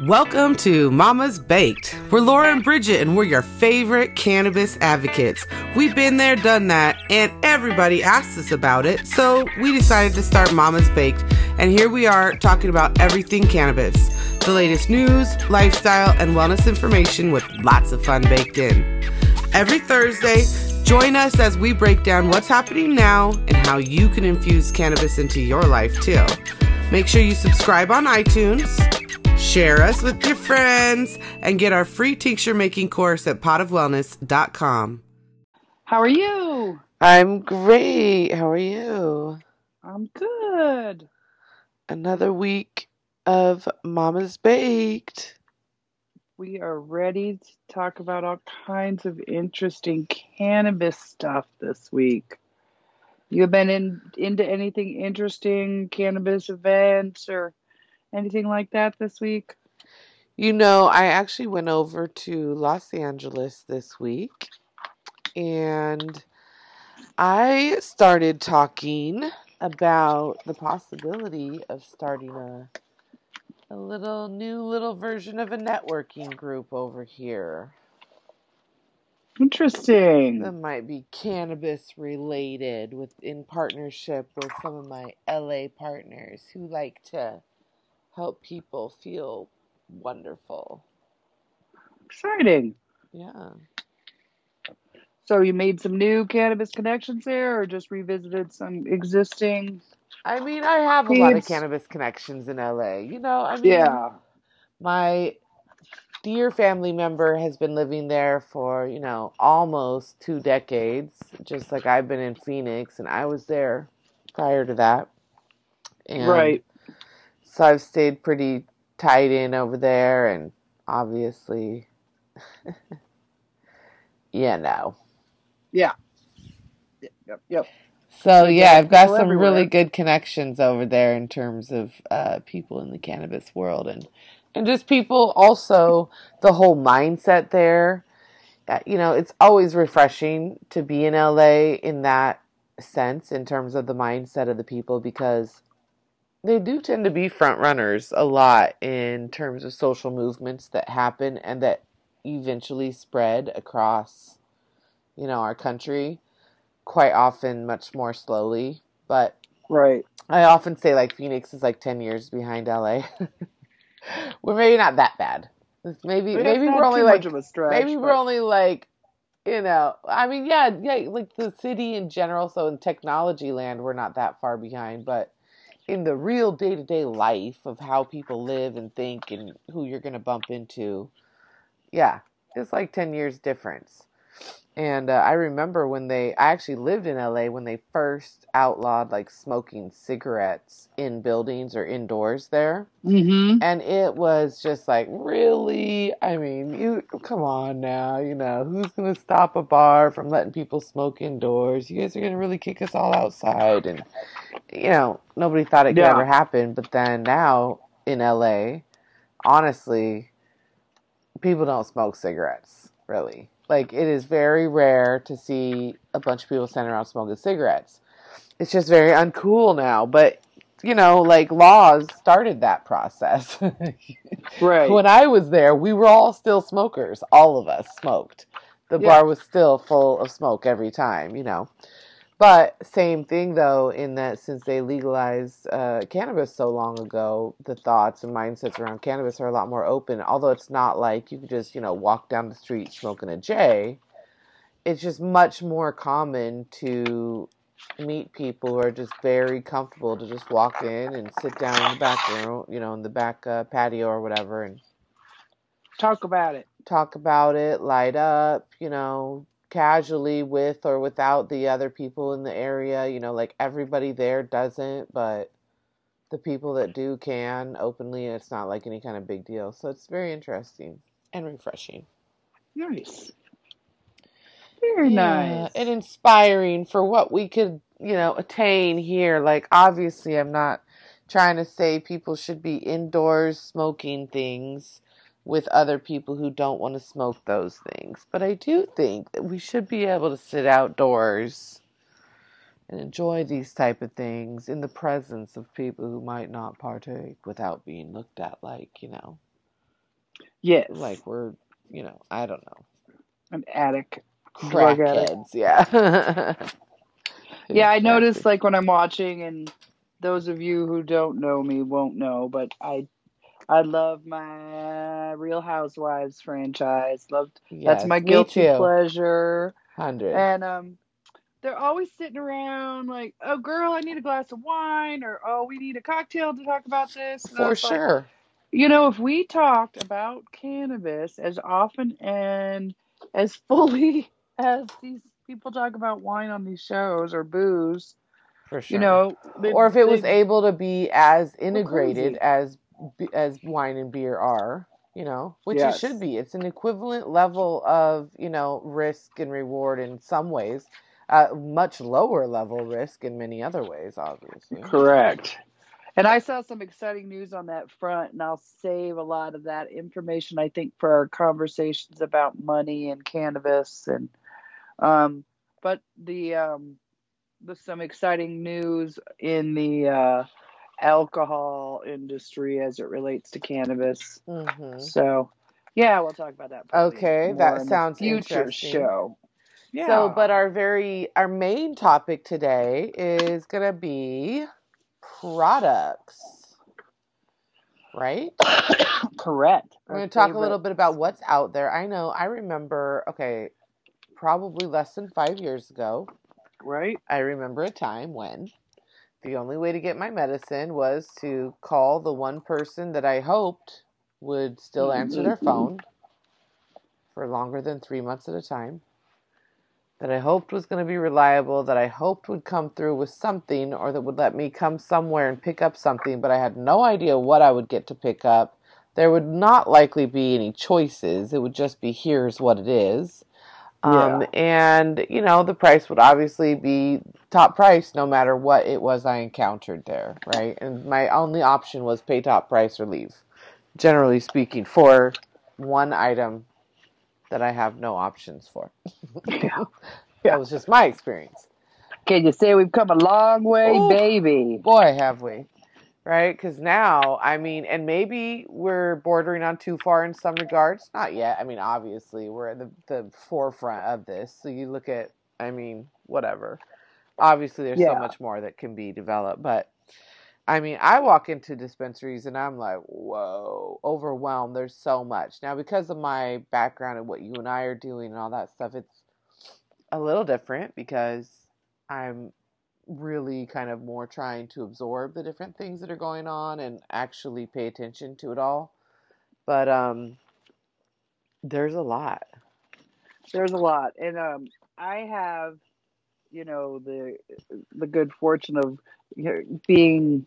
Welcome to Mama's Baked. We're Laura and Bridget, and we're your favorite cannabis advocates. We've been there, done that, and everybody asks us about it, so we decided to start Mama's Baked. And here we are talking about everything cannabis the latest news, lifestyle, and wellness information with lots of fun baked in. Every Thursday, join us as we break down what's happening now and how you can infuse cannabis into your life too. Make sure you subscribe on iTunes, share us with your friends, and get our free tincture making course at potofwellness.com. How are you? I'm great. How are you? I'm good. Another week of Mama's Baked. We are ready to talk about all kinds of interesting cannabis stuff this week. You have been in into anything interesting cannabis events or anything like that this week? You know, I actually went over to Los Angeles this week and I started talking about the possibility of starting a a little new little version of a networking group over here. Interesting. That might be cannabis related with in partnership with some of my LA partners who like to help people feel wonderful. Exciting. Yeah. So you made some new cannabis connections there or just revisited some existing? I mean, I have a lot of cannabis connections in LA. You know, I mean, Yeah. my dear family member has been living there for, you know, almost two decades, just like I've been in Phoenix, and I was there prior to that. And Right. So I've stayed pretty tied in over there, and obviously, yeah, no. Yeah. Yep. Yep. So yeah, I've got some really good connections over there in terms of uh, people in the cannabis world and and just people also the whole mindset there. Uh, you know, it's always refreshing to be in LA in that sense in terms of the mindset of the people because they do tend to be front runners a lot in terms of social movements that happen and that eventually spread across you know our country quite often much more slowly. But Right. I often say like Phoenix is like ten years behind LA. we're maybe not that bad. Maybe maybe we're only like much of a stretch. maybe we're only like you know I mean yeah yeah like the city in general. So in technology land we're not that far behind, but in the real day to day life of how people live and think and who you're gonna bump into, yeah, it's like ten years difference. And uh, I remember when they, I actually lived in LA when they first outlawed like smoking cigarettes in buildings or indoors there. Mhm. And it was just like, really? I mean, you, come on now, you know, who's going to stop a bar from letting people smoke indoors? You guys are going to really kick us all outside. And, you know, nobody thought it could Yeah. ever happen. But then now in LA, honestly, people don't smoke cigarettes, really. Like, it is very rare to see a bunch of people standing around smoking cigarettes. It's just very uncool now. But, you know, like, laws started that process. Right. when I was there, we were all still smokers. All of us smoked. The Yeah. bar was still full of smoke every time, you know. But same thing though, in that since they legalized uh, cannabis so long ago, the thoughts and mindsets around cannabis are a lot more open. Although it's not like you could just you know walk down the street smoking a J. It's just much more common to meet people who are just very comfortable to just walk in and sit down in the back room, you know, in the back uh, patio or whatever, and Talk about it. talk about it, light up, you know, casually with or without the other people in the area. You know, like everybody there doesn't, but the people that do can openly. It's not like any kind of big deal. So it's very interesting and refreshing. Nice. Very Yeah, nice. and inspiring for what we could, you know, attain here. Like, obviously, I'm not trying to say people should be indoors smoking things with other people who don't want to smoke those things. But I do think that we should be able to sit outdoors and enjoy these type of things in the presence of people who might not partake without being looked at like, you know, Yes. Like we're, you know, I don't know. An addict. Crackheads, yeah. Yeah, I noticed like when I'm watching, and those of you who don't know me won't know, but I, I love my Real Housewives franchise. Loved that's my guilty pleasure, Hundred. and um, they're always sitting around like, "Oh, girl, I need a glass of wine," or "Oh, we need a cocktail to talk about this." And For was like, sure. you know, if we talked about cannabis as often and as fully as these people talk about wine on these shows or booze, For sure. you know, they- or if it was able to be as integrated as as wine and beer are, you know, which Yes. it should be. It's an equivalent level of you know risk and reward in some ways, uh, much lower level risk in many other ways, obviously. Correct. And I saw some exciting news on that front, and I'll save a lot of that information, I think, for our conversations about money and cannabis. And um, but the um, there's some exciting news in the uh, alcohol industry as it relates to cannabis. hmm So, yeah, we'll talk about that. Okay, that sounds future show. Yeah. So, but our very our main topic today is gonna be products, right? correct. We're going to talk a little bit about what's out there. I know, I remember, okay, probably less than five years ago, right. I remember a time when the only way to get my medicine was to call the one person that I hoped would still mm-hmm. answer their phone for longer than three months at a time. That I hoped was going to be reliable, that I hoped would come through with something, or that would let me come somewhere and pick up something, but I had no idea what I would get to pick up. There would not likely be any choices. It would just be here's what it is. Um, Yeah. And, you know, the price would obviously be top price no matter what it was I encountered there, right? And my only option was pay top price or leave, generally speaking, for one item that I have no options for. Yeah. That was just my experience. Can you say we've come a long way, Ooh. baby? Boy, have we. Right? Because now, I mean, and maybe we're bordering on too far in some regards. Not yet. I mean, obviously, we're at the, the forefront of this. So you look at, I mean, whatever. Obviously, there's so much more that can be developed. But, I mean, I walk into dispensaries and I'm like, whoa, overwhelmed. There's so much. Now, because of my background and what you and I are doing and all that stuff, it's a little different because I'm really kind of more trying to absorb the different things that are going on and actually pay attention to it all. But um there's a lot. There's a lot, and um, I have, you know, the the good fortune of being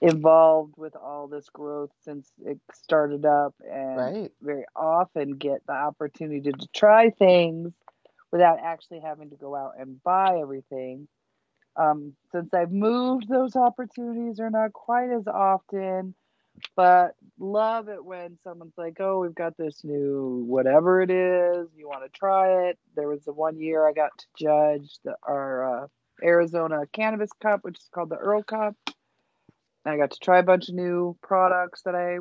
involved with all this growth since it started up, and Right. very often get the opportunity to try things without actually having to go out and buy everything. Um, since I've moved, those opportunities are not quite as often, but love it when someone's like, "Oh, we've got this new whatever it is. You want to try it?" There was the one year I got to judge the our uh, Arizona Cannabis Cup, which is called the Errl Cup. And I got to try a bunch of new products that I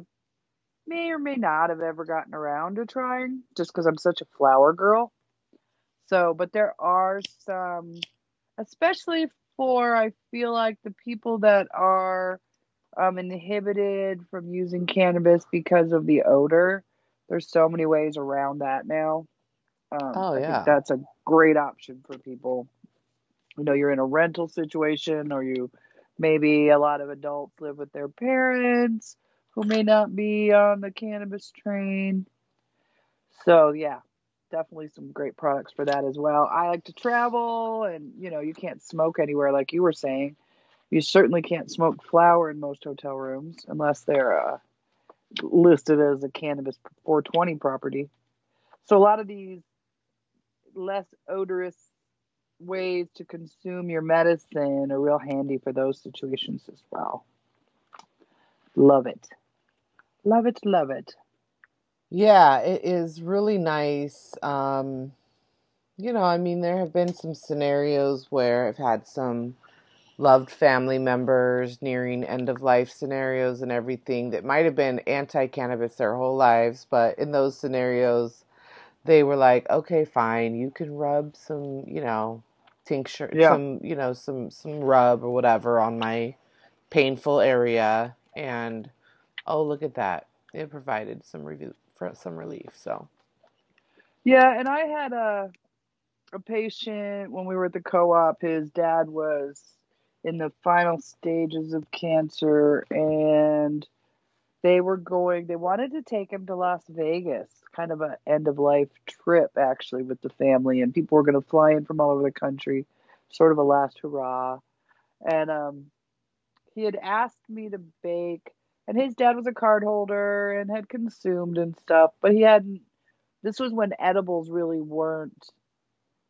may or may not have ever gotten around to trying, just because I'm such a flower girl. So, but there are some, especially for I feel like the people that are um, inhibited from using cannabis because of the odor. There's so many ways around that now. Um, Oh, I yeah. think that's a great option for people. You know, you're in a rental situation, or you maybe a lot of adults live with their parents who may not be on the cannabis train. So, yeah, definitely some great products for that as well. I like to travel, and you know, you can't smoke anywhere like you were saying. You certainly can't smoke flower in most hotel rooms unless they're uh, listed as a cannabis 420 property. So a lot of these less odorous ways to consume your medicine are real handy for those situations as well. Love it. Love it, love it. Yeah, it is really nice. Um, you know, I mean, there have been some scenarios where I've had some loved family members nearing end of life scenarios and everything that might have been anti cannabis their whole lives, but in those scenarios, they were like, okay, fine, you can rub some, you know, tincture, Yeah. some, you know, some some rub or whatever on my painful area, and oh, look at that, it provided some review for some relief. So Yeah, and I had a a patient when we were at the co-op. His dad was in the final stages of cancer, and they were going. They wanted to take him to Las Vegas, kind of a end of life trip, actually, with the family, and people were going to fly in from all over the country, sort of a last hurrah. And um, he had asked me to bake, and his dad was a card holder and had consumed and stuff, but he hadn't this was when edibles really weren't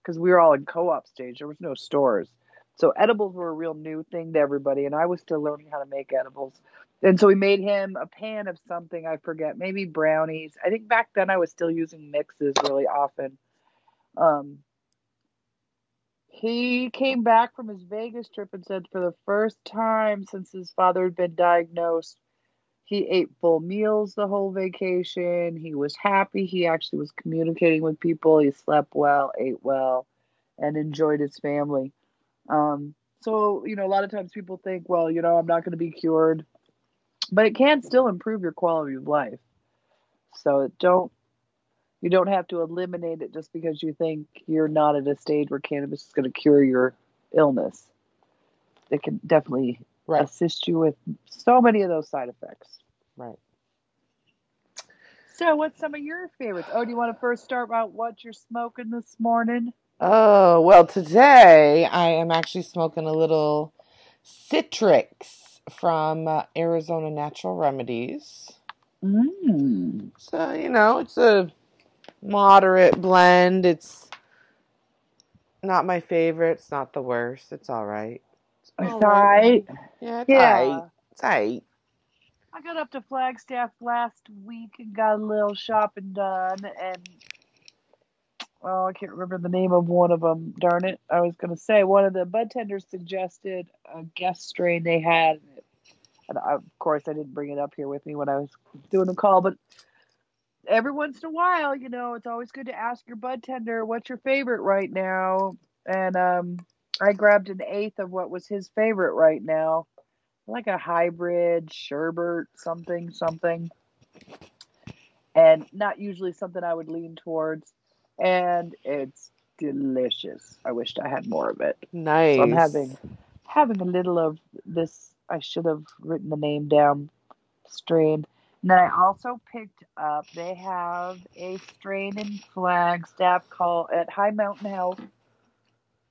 because we were all in co-op stage there was no stores. So edibles were a real new thing to everybody and i was still learning how to make edibles. And so we made him a pan of something i forget maybe brownies. I think back then i was still using mixes really often. Um, he came back from his vegas trip and said for the first time since his father had been diagnosed he ate full meals the whole vacation. He was happy. He actually was communicating with people. He slept well, ate well, and enjoyed his family. Um, so, you know, a lot of times people think, well, you know, I'm not going to be cured, but it can still improve your quality of life. So don't you don't have to eliminate it just because you think you're not at a stage where cannabis is going to cure your illness. It can definitely right, assist you with so many of those side effects. right. So, what's some of your favorites? Oh, do you want to first start about what you're smoking this morning? Oh, well, today I am actually smoking a little Citrix from uh, Arizona Natural Remedies. Mm. So, you know, it's a moderate blend. It's not my favorite. It's not the worst. It's all right. It's all Right. Yeah, it's Yeah. right. It's all right. I got up to Flagstaff last week and got a little shopping done, and oh, I can't remember the name of one of them. Darn it! I was gonna say one of the bud tenders suggested a guest strain they had, and I, of course I didn't bring it up here with me when I was doing the call, but every once in a while, you know, it's always good to ask your bud tender what's your favorite right now, and um, I grabbed an eighth of what was his favorite right now like a hybrid sherbet something something. And not usually something i would lean towards. And it's delicious. I wished i had more of it. Nice. so i'm having having a little of this. I should have written the name down. Strain. And then i also picked up they have a strain in flagstaff called at high mountain health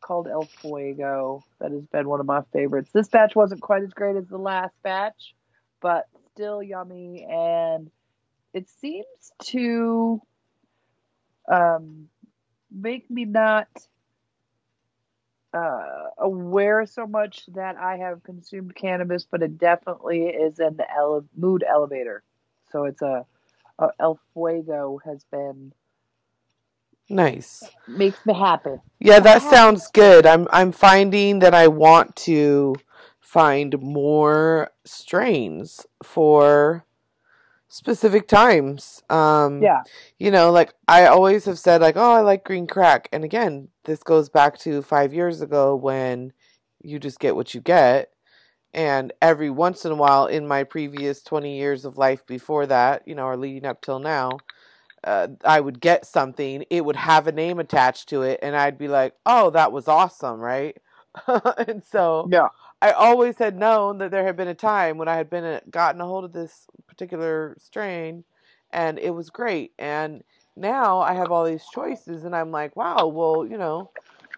called El Fuego. That has been one of my favorites. This batch wasn't quite as great as the last batch, but still yummy. And it seems to um, make me not uh, aware so much that I have consumed cannabis, but it definitely is an ele- mood elevator. So it's a, a El Fuego has been Nice. makes me happy. Yeah, that sounds good. I'm I'm finding that I want to find more strains for specific times. Um Yeah. you know, like I always have said like, "Oh, I like green crack." And again, this goes back to 5 years ago when you just get what you get. And every once in a while in my previous 20 years of life before that, you know, or leading up till now, uh, I would get something, it would have a name attached to it, and I'd be like, "Oh, that was awesome!" Right? and so Yeah. I always had known that there had been a time when I had been a, gotten a hold of this particular strain, and it was great. And now I have all these choices, and I'm like, "Wow, well, you know,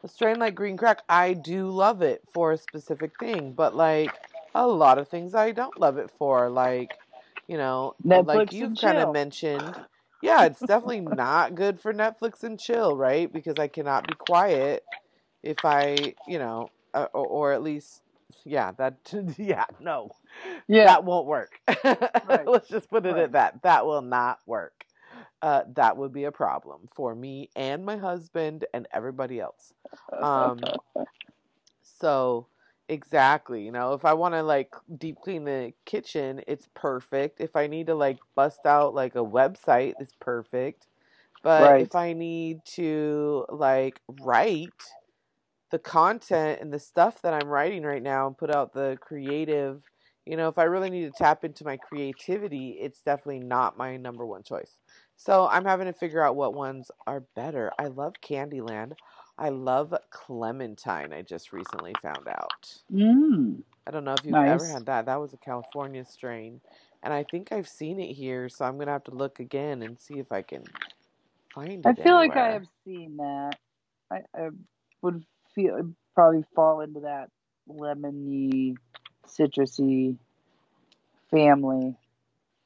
a strain like green crack, I do love it for a specific thing, but like a lot of things I don't love it for, like." You know, Netflix like you've kind of mentioned, yeah, it's definitely not good for Netflix and chill, right? Because I cannot be quiet if I, you know, uh, or, or at least, yeah, that, yeah, no, Yeah. that won't work. Let's just put it Right. at that. That will not work. Uh, that would be a problem for me and my husband and everybody else. Um, so, Exactly. You know, if I want to like deep clean the kitchen, it's perfect. If I need to like bust out like a website, it's perfect. But Right. if I need to like write the content and the stuff that I'm writing right now and put out the creative, you know, if I really need to tap into my creativity, it's definitely not my number one choice. So I'm having to figure out what ones are better. I love Candyland. I love Clementine, I just recently found out. Mm. I don't know if you've ever had that. That was a California strain. And I think I've seen it here, so I'm going to have to look again and see if I can find it. I feel like I have seen that. I, I would feel probably fall into that lemony, citrusy family.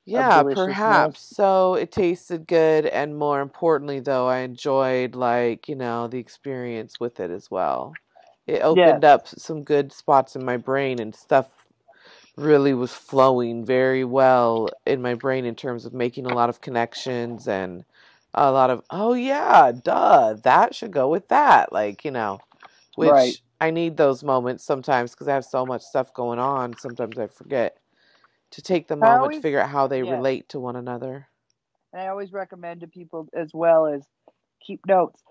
Yeah, perhaps. So it tasted good, and more importantly, though, I enjoyed like you know the experience with it as well. It opened Yes. up some good spots in my brain, and stuff really was flowing very well in my brain in terms of making a lot of connections and a lot of oh yeah, duh, that should go with that. Like you know, which Right. I need those moments sometimes because I have so much stuff going on. Sometimes I forget to take the moment to figure out how they yes. relate to one another. And I always recommend to people as well as keep notes.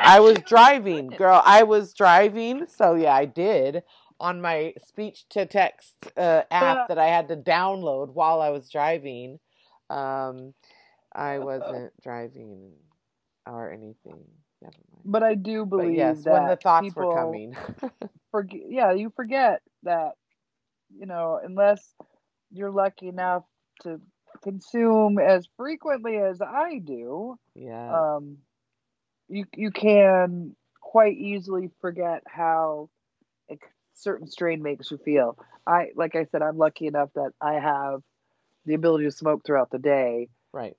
I was driving, girl. I was driving, so yeah, I did on my speech to text uh, app that I had to download while I was driving. Um, I wasn't driving or anything. Never mind. But I do But believe yes, that when the thoughts were coming. forget. Yeah, you forget that. You know, unless you're lucky enough to consume as frequently as I do, yeah. um, you you can quite easily forget how a certain strain makes you feel. I like I said, I'm lucky enough that I have the ability to smoke throughout the day. right.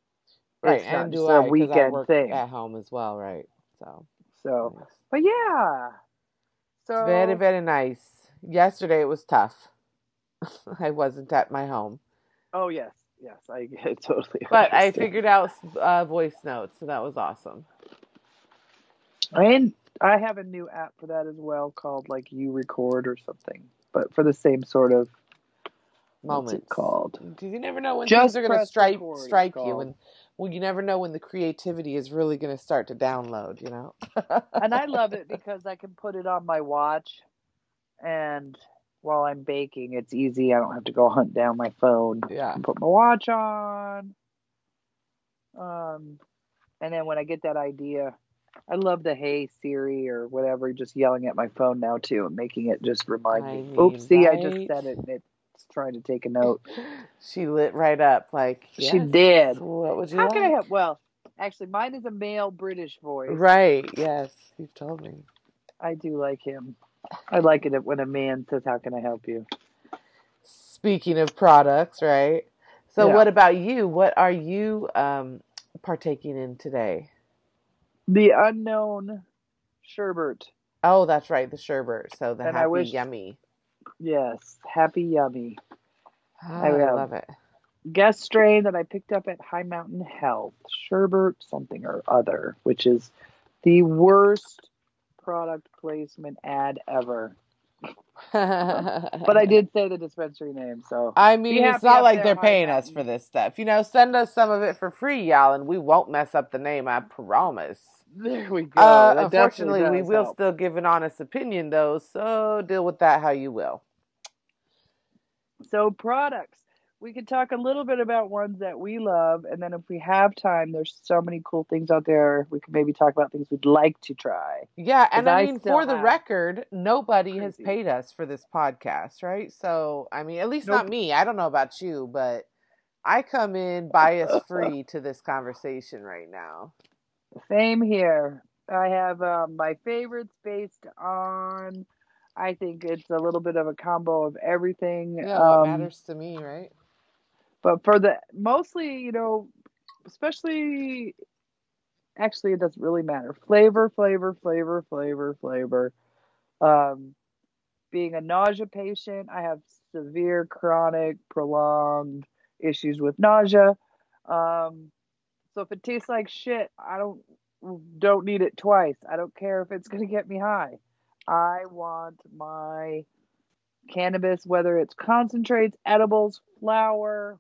Right. It's And do a I, I weekend work thing. at home as well, right? So, So, nice. but yeah. So It's very, very nice. Yesterday it was tough. I wasn't at my home. Oh yes, yes, I totally. But I figured out uh, voice notes, so that was awesome. And I have a new app for that as well, called like You Record or something. But for the same sort of what's it called? Because you never know when Just things are going to strike record, strike you, and well, you never know when the creativity is really going to start to download. You know. and I love it because I can put it on my watch, and while I'm baking, it's easy. I don't have to go hunt down my phone. Yeah. put my watch on. Um, and then when I get that idea, I love the "Hey Siri" or whatever, just yelling at my phone now too, and making it just remind I me. mean, Oopsie, I just said it. and It's trying to take a note. She lit right up. Like She did. What would you How like? can I help? Well, actually, mine is a male British voice. Right. Yes. You've told me. I do like him. I like it when a man says, "How can I help you?" Speaking of products, right? So, Yeah. what about you? What are you um, partaking in today? The unknown sherbet. Oh, that's right, the sherbet. So the And happy wish- yummy. Yes, happy yummy. Ah, I I love it. Guest strain that I picked up at High Mountain Health. Sherbet something or other, which is the worst product placement ad ever. But I did say the dispensary name, so I mean, it's not like they're paying us for this stuff. You know, send us some of it for free, y'all, and we won't mess up the name. I promise. there we go. Uh, unfortunately, we will help. still give an honest opinion, though. So deal with that how you will. So products. We could talk a little bit about ones that we love, and then if we have time, there's so many cool things out there. We could maybe talk about things we'd like to try. Yeah, and I I mean, for the record, nobody has paid us for this podcast, right? So, I mean, at least not me. I don't know about you, but I come in bias free to this conversation right now. Same here. I have um, my favorites based on. I think it's a little bit of a combo of everything. Yeah, what um, matters to me, right? But for the mostly, you know, especially actually it doesn't really matter. Flavor, flavor, flavor, flavor, flavor. Um being a nausea patient, I have severe chronic prolonged issues with nausea. Um so if it tastes like shit, I don't don't need it twice. I don't care if it's going to get me high. I want my cannabis, whether it's concentrates, edibles, flower,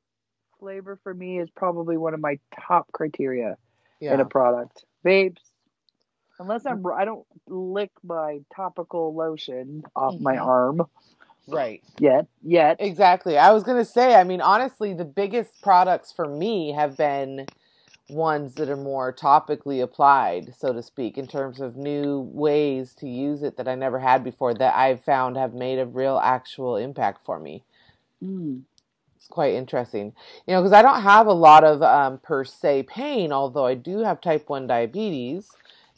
flavor for me is probably one of my top criteria Yeah. in a product. Vapes, unless I'm, I don't lick my topical lotion off my Mhm. arm right. yet. Yet, Exactly. I was going to say, I mean, honestly, the biggest products for me have been ones that are more topically applied, so to speak, in terms of new ways to use it that I never had before that I've found have made a real actual impact for me. mm, It's quite interesting. You know, because I don't have a lot of um, per se pain, although I do have type 1 diabetes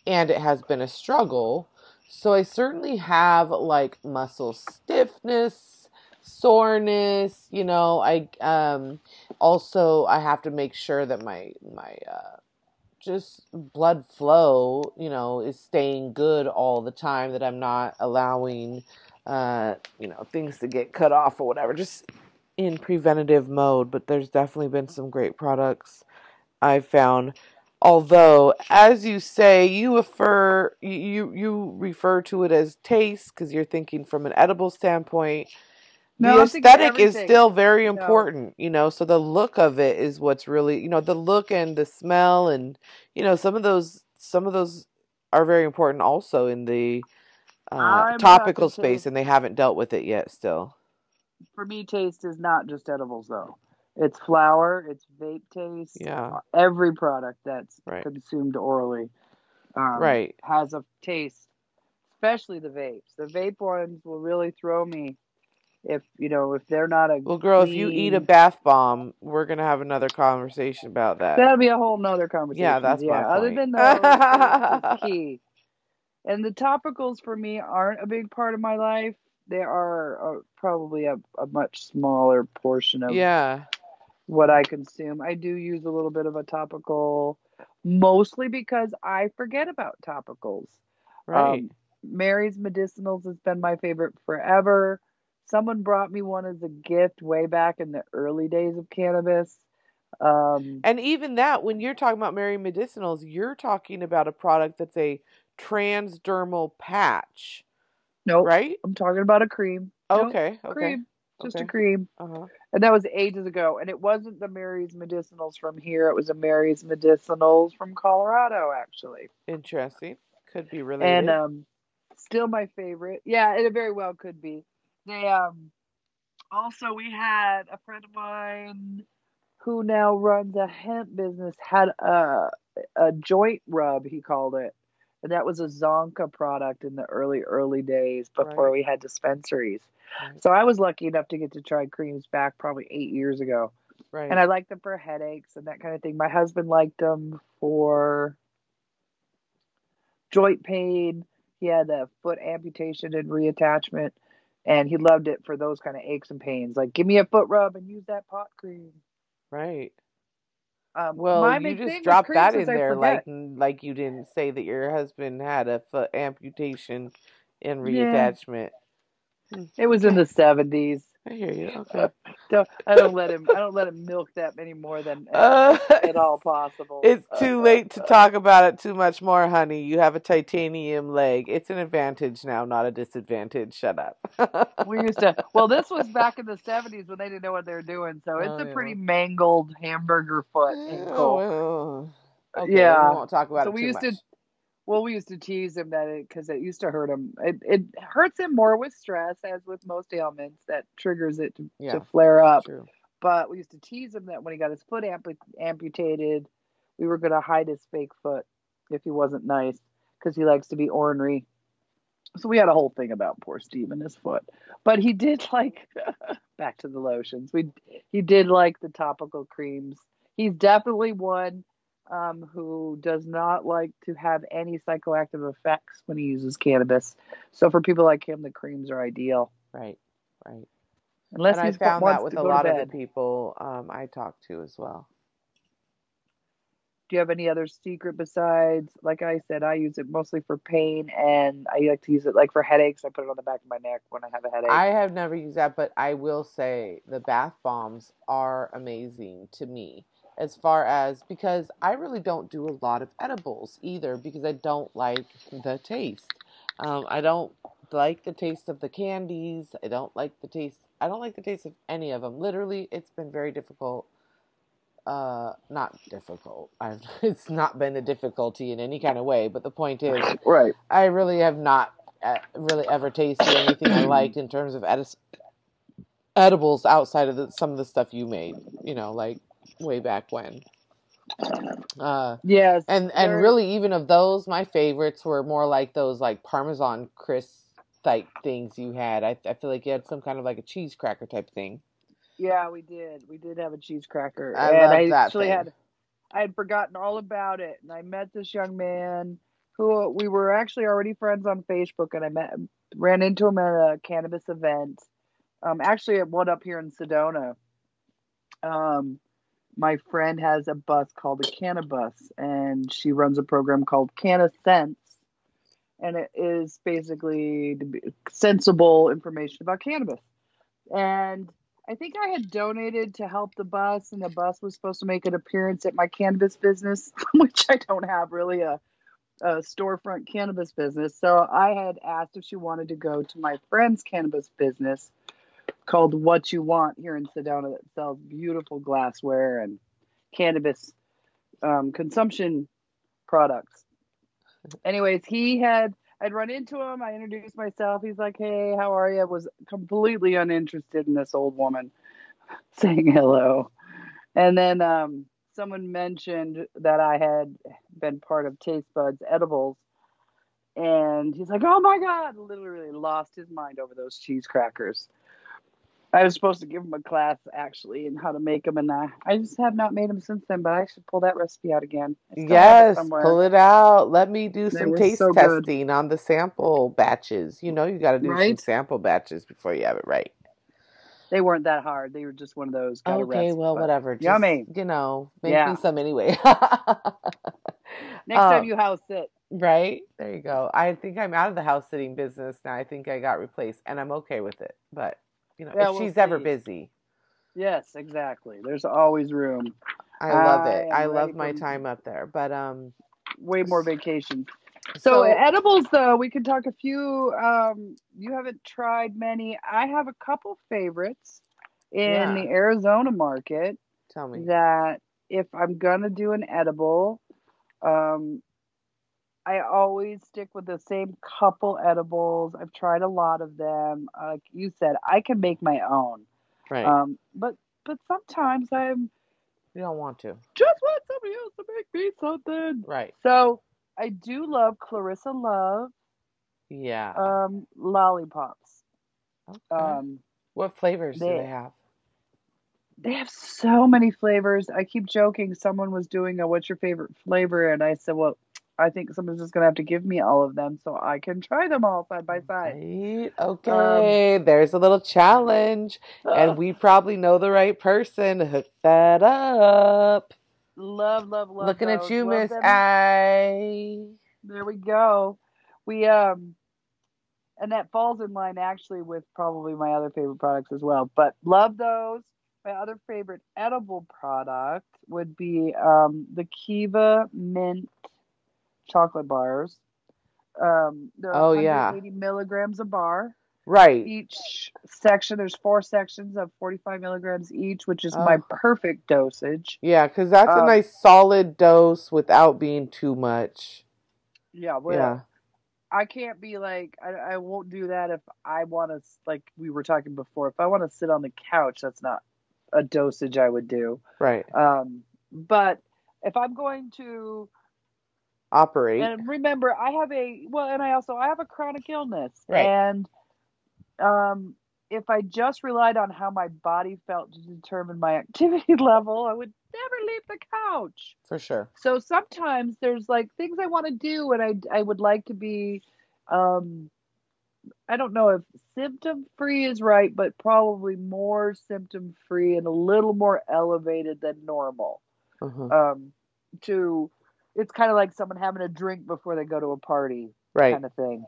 and it has been a struggle. So I certainly have like muscle stiffness, soreness, you know, I um also I have to make sure that my my uh just blood flow, you know, is staying good all the time that I'm not allowing uh, you know, things to get cut off or whatever. Just in preventative mode, but there's definitely been some great products I've found. Although, as you say, you refer you you, refer to it as taste because you're thinking from an edible standpoint. No, the aesthetic is still very No. important, you know. So the look of it is what's really, you know, the look and the smell, and you know, some of those some of those are very important also in the uh, topical space, and they haven't dealt with it yet. Still, for me, taste is not just edibles though. It's flower, it's vape taste. yeah, Every product that's Right. consumed orally, um, right. has a taste. Especially the vapes. The vape ones will really throw me if you know if they're not a Well, girl, if you eat a bath bomb, we're gonna have another conversation about that. That'll be a whole nother conversation. Yeah, that's yeah. Other than that key. And the topicals for me aren't a big part of my life. They are uh, probably a, a much smaller portion of yeah, what I consume. I do use a little bit of a topical, mostly because I forget about topicals. right. Um, Mary's Medicinals has been my favorite forever. Someone brought me one as a gift way back in the early days of cannabis. Um, and even that, when you're talking about Mary Medicinals, you're talking about a product that's a transdermal patch, nope, right? I'm talking about a cream. Nope, Okay, okay, cream, just okay. a cream. uh-huh. And that was ages ago. And it wasn't the Mary's Medicinals from here. It was a Mary's Medicinals from Colorado, actually. Interesting. Could be related. and um still my favorite yeah it very well could be they um also we had a friend of mine who now runs a hemp business had a a joint rub he called it and that was a zonka product in the early early days before Right. we had dispensaries Right. so i was lucky enough to get to try creams back probably eight years ago right. and I liked them for headaches and that kind of thing. My husband liked them for joint pain. He had a foot amputation and reattachment, and he loved it for those kind of aches and pains. Like, give me a foot rub and use that pot cream. right. Um, Well, my you just dropped that in there, like like you didn't say that your husband had a foot amputation and Yeah. reattachment. it was in the seventies. I hear you. Okay. Don't I don't let him I don't let him milk that any more than uh, uh, at all possible. It's uh, too uh, late to talk about it too much more, honey. You have a titanium leg. It's an advantage now, not a disadvantage. Shut up. We used to. Well, this was back in the seventies when they didn't know what they were doing. So it's Oh, a yeah. pretty mangled hamburger foot ankle. Oh, okay, Yeah. We won't talk about So it we too used much. to- Well, we used to tease him that it because it used to hurt him. It, it hurts him more with stress, as with most ailments, that triggers it to, Yeah. to flare up. True. But we used to tease him that when he got his foot ampu- amputated, we were going to hide his fake foot if he wasn't nice because he likes to be ornery. So we had a whole thing about poor Steve and his foot. But he did like back to the lotions. We he did like the topical creams. He's definitely one um, who does not like to have any psychoactive effects when he uses cannabis. So for people like him, the creams are ideal. Right. Right. Unless and I found that with a lot of the people um, I talked to as well. Do you have any other secret besides, like I said, I use it mostly for pain and I like to use it like for headaches. I put it on the back of my neck when I have a headache. I have never used that, but I will say the bath bombs are amazing to me. As far as because I really don't do a lot of edibles either because I don't like the taste. Um, I don't like the taste of the candies. I don't like the taste. I don't like the taste of any of them. Literally, it's been very difficult. Uh, not difficult. I've, it's not been a difficulty in any kind of way. But the point is, Right. I really have not uh, really ever tasted anything I liked in terms of edis- edibles outside of the, some of the stuff you made. You know, like way back when. Uh, Yes. and and really even of those my favorites were more like those like parmesan crisp type things you had i, I feel like you had some kind of like a cheese cracker type thing Yeah, we did. We did have a cheese cracker. I and I actually thing. had I had forgotten all about it. And I met this young man who we were actually already friends on Facebook and I met ran into him at a cannabis event. Um actually at one up here in Sedona. Um my friend has a bus called a Cannabus and she runs a program called Canna Sense. And it is basically sensible information about cannabis. And I think I had donated to help the bus, and the bus was supposed to make an appearance at my cannabis business, which I don't have really a, a storefront cannabis business. So I had asked if she wanted to go to my friend's cannabis business called What You Want here in Sedona that sells beautiful glassware and cannabis um, consumption products. Anyways, he had I'd run into him. I introduced myself. He's like, "Hey, how are you?" I Was completely uninterested in this old woman saying hello. And then um, someone mentioned that I had been part of Taste Buds Edibles, and he's like, "Oh my god!" Literally lost his mind over those cheese crackers. I was supposed to give him a class actually in how to make them, and I, I just have not made them since then. But I should pull that recipe out again. I still have it yes pull it out let me do They some taste so good. testing on the sample batches you know you got to do some sample batches before you have it right They weren't that hard. They were just one of those. Got okay rest, well whatever Just, Yummy. you know make Yeah. me some anyway Next Um, time you house it. Right? There you go. I think I'm out of the house sitting business now. I think I got replaced and I'm okay with it. But, you know, Yeah, if we'll she's ever busy, Yes, exactly. There's always room. I love it. am I love my time up there. But um Way more vacations. so So, edibles, though, we can talk a few. Um, you haven't tried many. I have a couple favorites in Yeah. the Arizona market tell me. that if I'm gonna do an edible, um, I always stick with the same couple edibles. I've tried a lot of them. Like you said, I can make my own. Right. Um, but but sometimes I'm you don't want to. just want somebody else to make me something. Right. So I do love Clarissa Love Yeah. um, lollipops. okay. Um, what flavors do they- they have? they have so many flavors. I keep joking. Someone was doing a "What's your favorite flavor?" and I said, "Well, I think someone's just gonna have to give me all of them so I can try them all side by side." Right. Okay. There's a little challenge. And we probably know the right person to hook that up. love, love, love. Looking at you, Love Miss. I. There we go. We um and that falls in line actually with probably my other favorite products as well. But love those. My other favorite edible product would be um the Kiva mint chocolate bars. Um Oh, yeah. 180 milligrams a bar. Right. Each section there's four sections of 45 milligrams each, which is my Oh. perfect dosage. Yeah, because that's a Um, nice solid dose without being too much. Yeah, well, Yeah. I can't be like I, I won't do that if I want to like we were talking before. If I want to sit on the couch, that's not a dosage I would do. Right. Um, but if I'm going to Operate. and remember, I have a well, and I also I have a chronic illness, Right. and um, if I just relied on how my body felt to determine my activity level, I would never leave the couch. For sure. So sometimes there's like things I want to do, and I I would like to be, um, I don't know if symptom free is right, but probably more symptom free and a little more elevated than normal. Uh-huh. Um, to it's kind of like someone having a drink before they go to a party Right. kind of thing.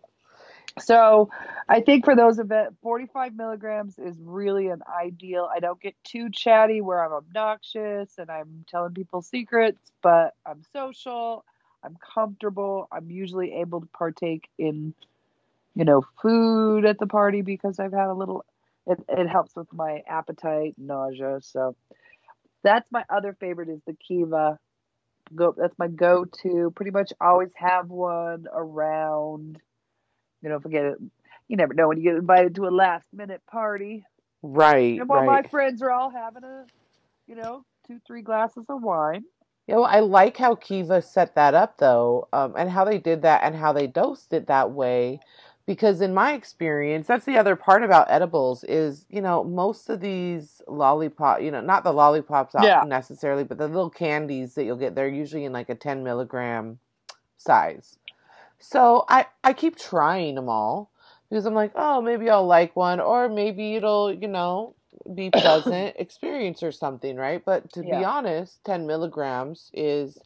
So I think for those event, 45 milligrams is really an ideal. I don't get too chatty where I'm obnoxious and I'm telling people secrets, but I'm social. I'm comfortable. I'm usually able to partake in you know, food at the party because I've had a little. It it helps with my appetite, nausea. So that's my other favorite is the Kiva. Go. That's my go-to. Pretty much always have one around. You know, forget it. You never know when you get invited to a last-minute party. Right. And while right. my friends are all having a, you know, two, three glasses of wine. Yeah, well, I like how Kiva set that up though, um, and how they did that and how they dosed it that way. Because in my experience, that's the other part about edibles is, you know, most of these lollipop, you know, not the lollipops Yeah. necessarily, but the little candies that you'll get, they're usually in like a 10 milligram size. So I, I keep trying them all because I'm like, oh, maybe I'll like one, or maybe it'll, you know, be pleasant experience or something, right? But to be honest, 10 milligrams is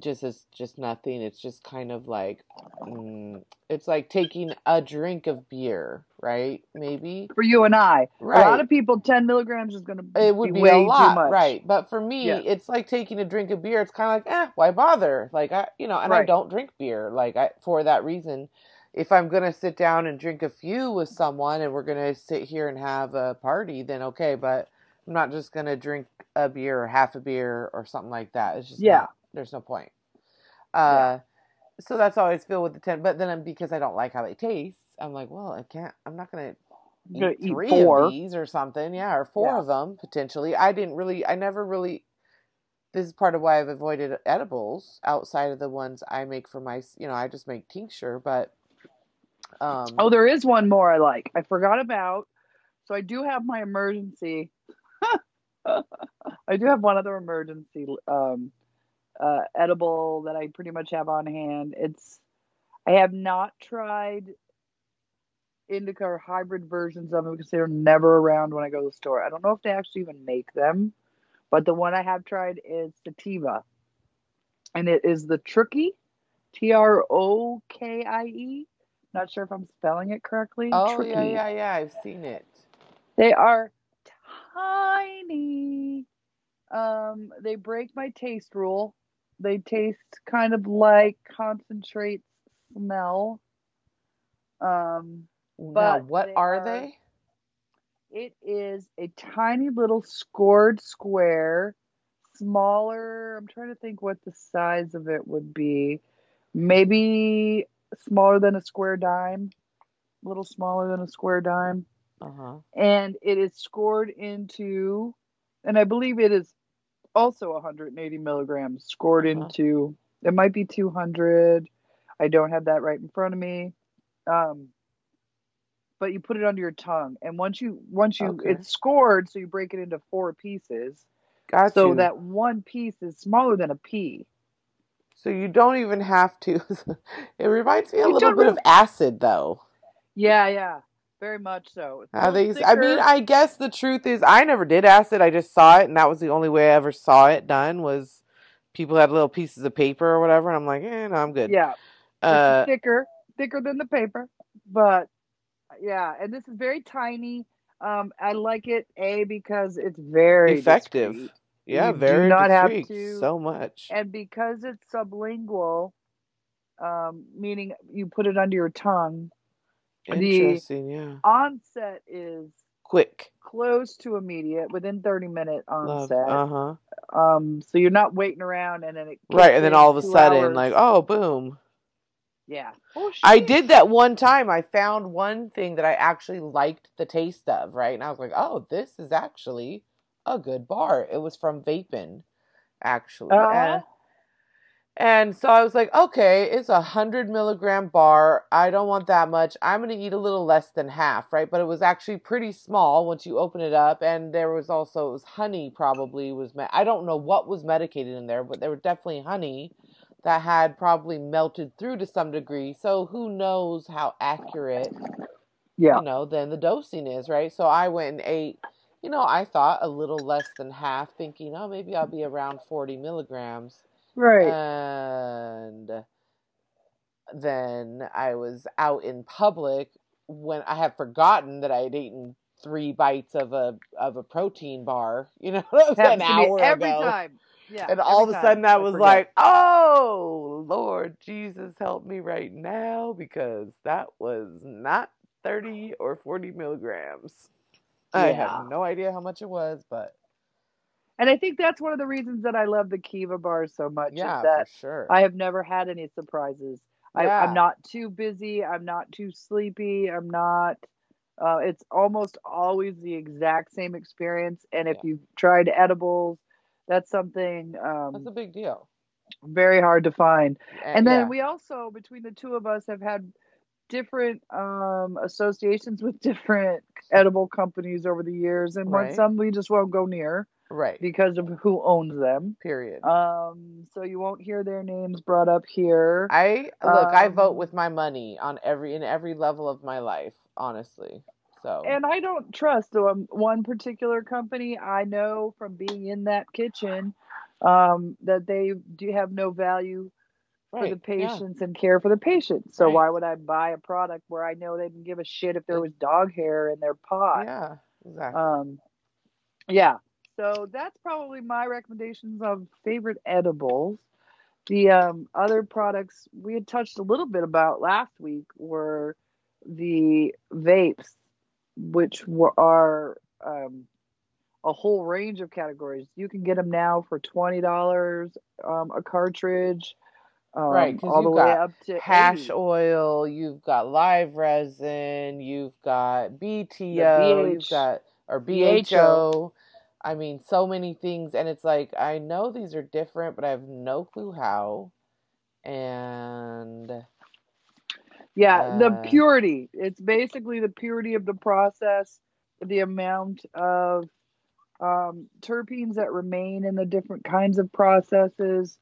just is just nothing. It's just kind of like mm, it's like taking a drink of beer, right? Maybe For you and I, right. a lot of people, ten milligrams is going to it would be way a lot, too much. right? But for me, Yeah. it's like taking a drink of beer. It's kind of like, eh, why bother? Like I, you know, and I don't drink beer. Like I, for that reason, if I'm gonna sit down and drink a few with someone, and we're gonna sit here and have a party, then okay. But I'm not just gonna drink a beer or half a beer or something like that. It's just Yeah. not- there's no point. Uh, so that's how I always feel with the ten. But then I'm, because I don't like how they taste, I'm like, well, I can't. I'm not gonna I'm gonna eat eat three four. of these or something. Yeah, or four Yeah. of them potentially. I didn't really. I never really. This is part of why I've avoided edibles outside of the ones I make for my. You know, I just make tincture, but. Um, Oh, there is one more I like. I forgot about. So I do have my emergency. I do have one other emergency um, uh, edible that I pretty much have on hand. It's I have not tried indica or hybrid versions of them because they're never around when I go to the store. I don't know if they actually even make them, but the one I have tried is sativa, and it is the Trokie, T R O K I E. Not sure if I'm spelling it correctly. oh yeah, yeah, yeah. I've seen it. They are tiny. Um, they break my taste rule. They taste kind of like concentrate smell. Um, now, But what they are are- they? it is a tiny little scored square, smaller. I'm trying to think what the size of it would be. Maybe smaller than a square dime, a little smaller than a square dime. Uh huh. and it is scored into, and I believe it is also 180 milligrams scored Uh-huh. into. It might be 200. I don't have that right in front of me. Um, but you put it under your tongue, and once you once you Okay. it's scored, so you break it into four pieces. Got so you. that one piece is smaller than a pea. So you don't even have to. it reminds me a You little bit of acid, though. Yeah, yeah, very much so. It's How little they, I mean. I guess the truth is, I never did acid. I just saw it, and that was the only way I ever saw it done. Was people had little pieces of paper or whatever, and I'm like, eh, no, I'm good. yeah, Uh, thicker, thicker than the paper, but yeah, and this is very tiny. Um, I like it a because it's very Effective. discreet, yeah, you do very not have discreet, to- so much. and because it's sublingual, um, meaning you put it under your tongue. The- yeah. Onset is Quick, close to immediate, within thirty minute love. onset. Uh huh. Um, so you're not waiting around, and then it Right, and then all of a sudden, hours. like, oh, boom. yeah. Oh, I did that one time. I found one thing that I actually liked the taste of, right? And I was like, oh, this is actually a good bar. It was from Vapen, actually. Uh-huh. And, so I was like, okay, it's a hundred milligram bar. I don't want that much. I'm gonna eat a little less than half, right? But it was actually pretty small once you open it up, and there was also it was honey. Probably was me- I don't know what was medicated in there, but there was definitely honey that had probably melted through to some degree. So who knows how accurate Yeah. you know, then the dosing is, right? So I went and ate, you know, I thought a little less than half, thinking, oh, maybe I'll be around 40 milligrams. Right. And then I was out in public when I had forgotten that I had eaten three bites of a of a protein bar, you know, an Happens to me hour every ago. time. Yeah. and all of a sudden I I was forget. like, "Oh Lord Jesus, help me right now," because that was not thirty or forty milligrams. I have no idea how much it was, but And I think that's one of the reasons that I love the Kiva bars so much. yeah, is that for sure. I have never had any surprises. I, Yeah. I'm not too busy. I'm not too sleepy. I'm not. Uh, it's almost always the exact same experience. And if Yeah. you've tried edibles, that's something um, That's a big deal. very hard to find. And then yeah. we also, between the two of us, have had different um, associations with different edible companies over the years, and Right. some we just won't go near right. because of who owns them. Period. Um, so you won't hear their names brought up here. I look. I vote um, with my money on every in every level of my life. Honestly, so and I don't trust um, one particular company. I know from being in that kitchen um, that they do have no value for the right. yeah. patients and care for the patients. So Right. why would I buy a product where I know they didn't give a shit if there was dog hair in their pot? Yeah, exactly. Um, yeah. So that's probably my recommendations of favorite edibles. The um, other products we had touched a little bit about last week were the vapes, which were, are um, a whole range of categories. You can get them now for twenty dollars um, a cartridge, um, Right, all the way up to Hash 80. oil. You've got live resin. You've got BTO. You've got or BHO. BHO. I mean, so many things, and it's like I know these are different, but I have no clue how. And Yeah, the uh, purity. It's basically the purity of the process, the amount of um, terpenes that remain in the different kinds of processes,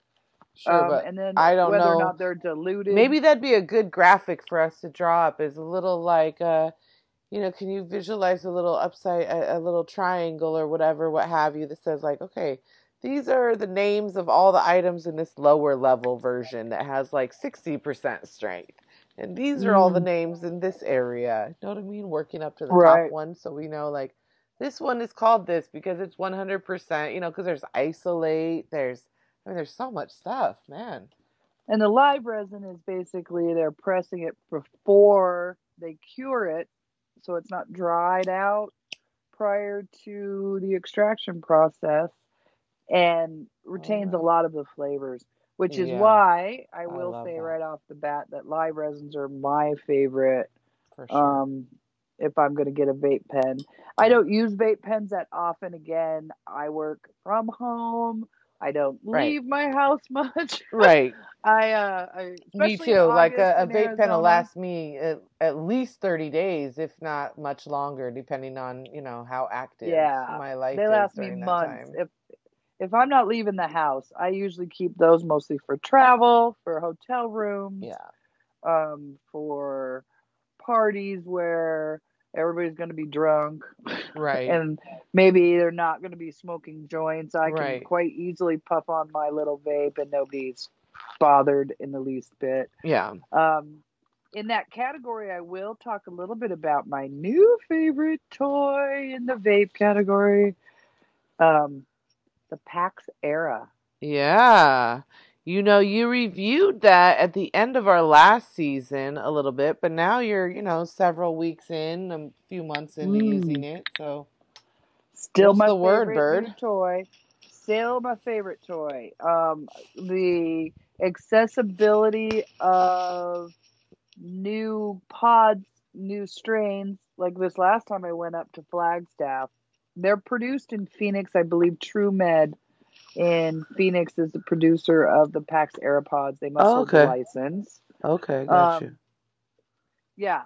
sure, um, but and then I don't know whether or not they're diluted. Maybe that'd be a good graphic for us to draw up. Is a little like, uh, you know, can you visualize a little upside, a, a little triangle or whatever, what have you, that says like, okay, these are the names of all the items in this lower level version that has like sixty percent strength, and these are all the Mm, names in this area. You know what I mean? Working up to the top one, so we know like this one is called this because it's one hundred percent. You know, because there's isolate, there's I mean, there's so much stuff, man. And the live resin is basically they're pressing it before they cure it, so it's not dried out prior to the extraction process and retains a lot of the flavors, which is Yeah, why I I will love say that right off the bat that live resins are my favorite for sure. um, if I'm going to get a vape pen. I don't use vape pens that often. Again, I work from home. I don't Right. leave my house much. Right. I, uh, I Me too. Like a, a in vape pen will last me at, at least 30 days, if not much longer, depending on, you know, how active Yeah, my life is. they last me months. If if I'm not leaving the house, I usually keep those mostly for travel, for hotel rooms, Yeah. um, for parties where everybody's going to be drunk Right. and maybe they're not going to be smoking joints. I can Right. quite easily puff on my little vape and nobody's bothered in the least bit. Yeah. Um, in that category, I will talk a little bit about my new favorite toy in the vape category, um, the PAX Era. Yeah. You know, you reviewed that at the end of our last season a little bit, but now you're, you know, several weeks in, a few months into using Mm, it. So, still what's my the word, bird? toy. Still my favorite toy. Um, the accessibility of new pods, new strains. Like this last time I went up to Flagstaff, they're produced in Phoenix. I believe True Med in Phoenix is the producer of the PAX Era pods. They must Oh, hold the okay. license. Okay, got you. Um, yeah,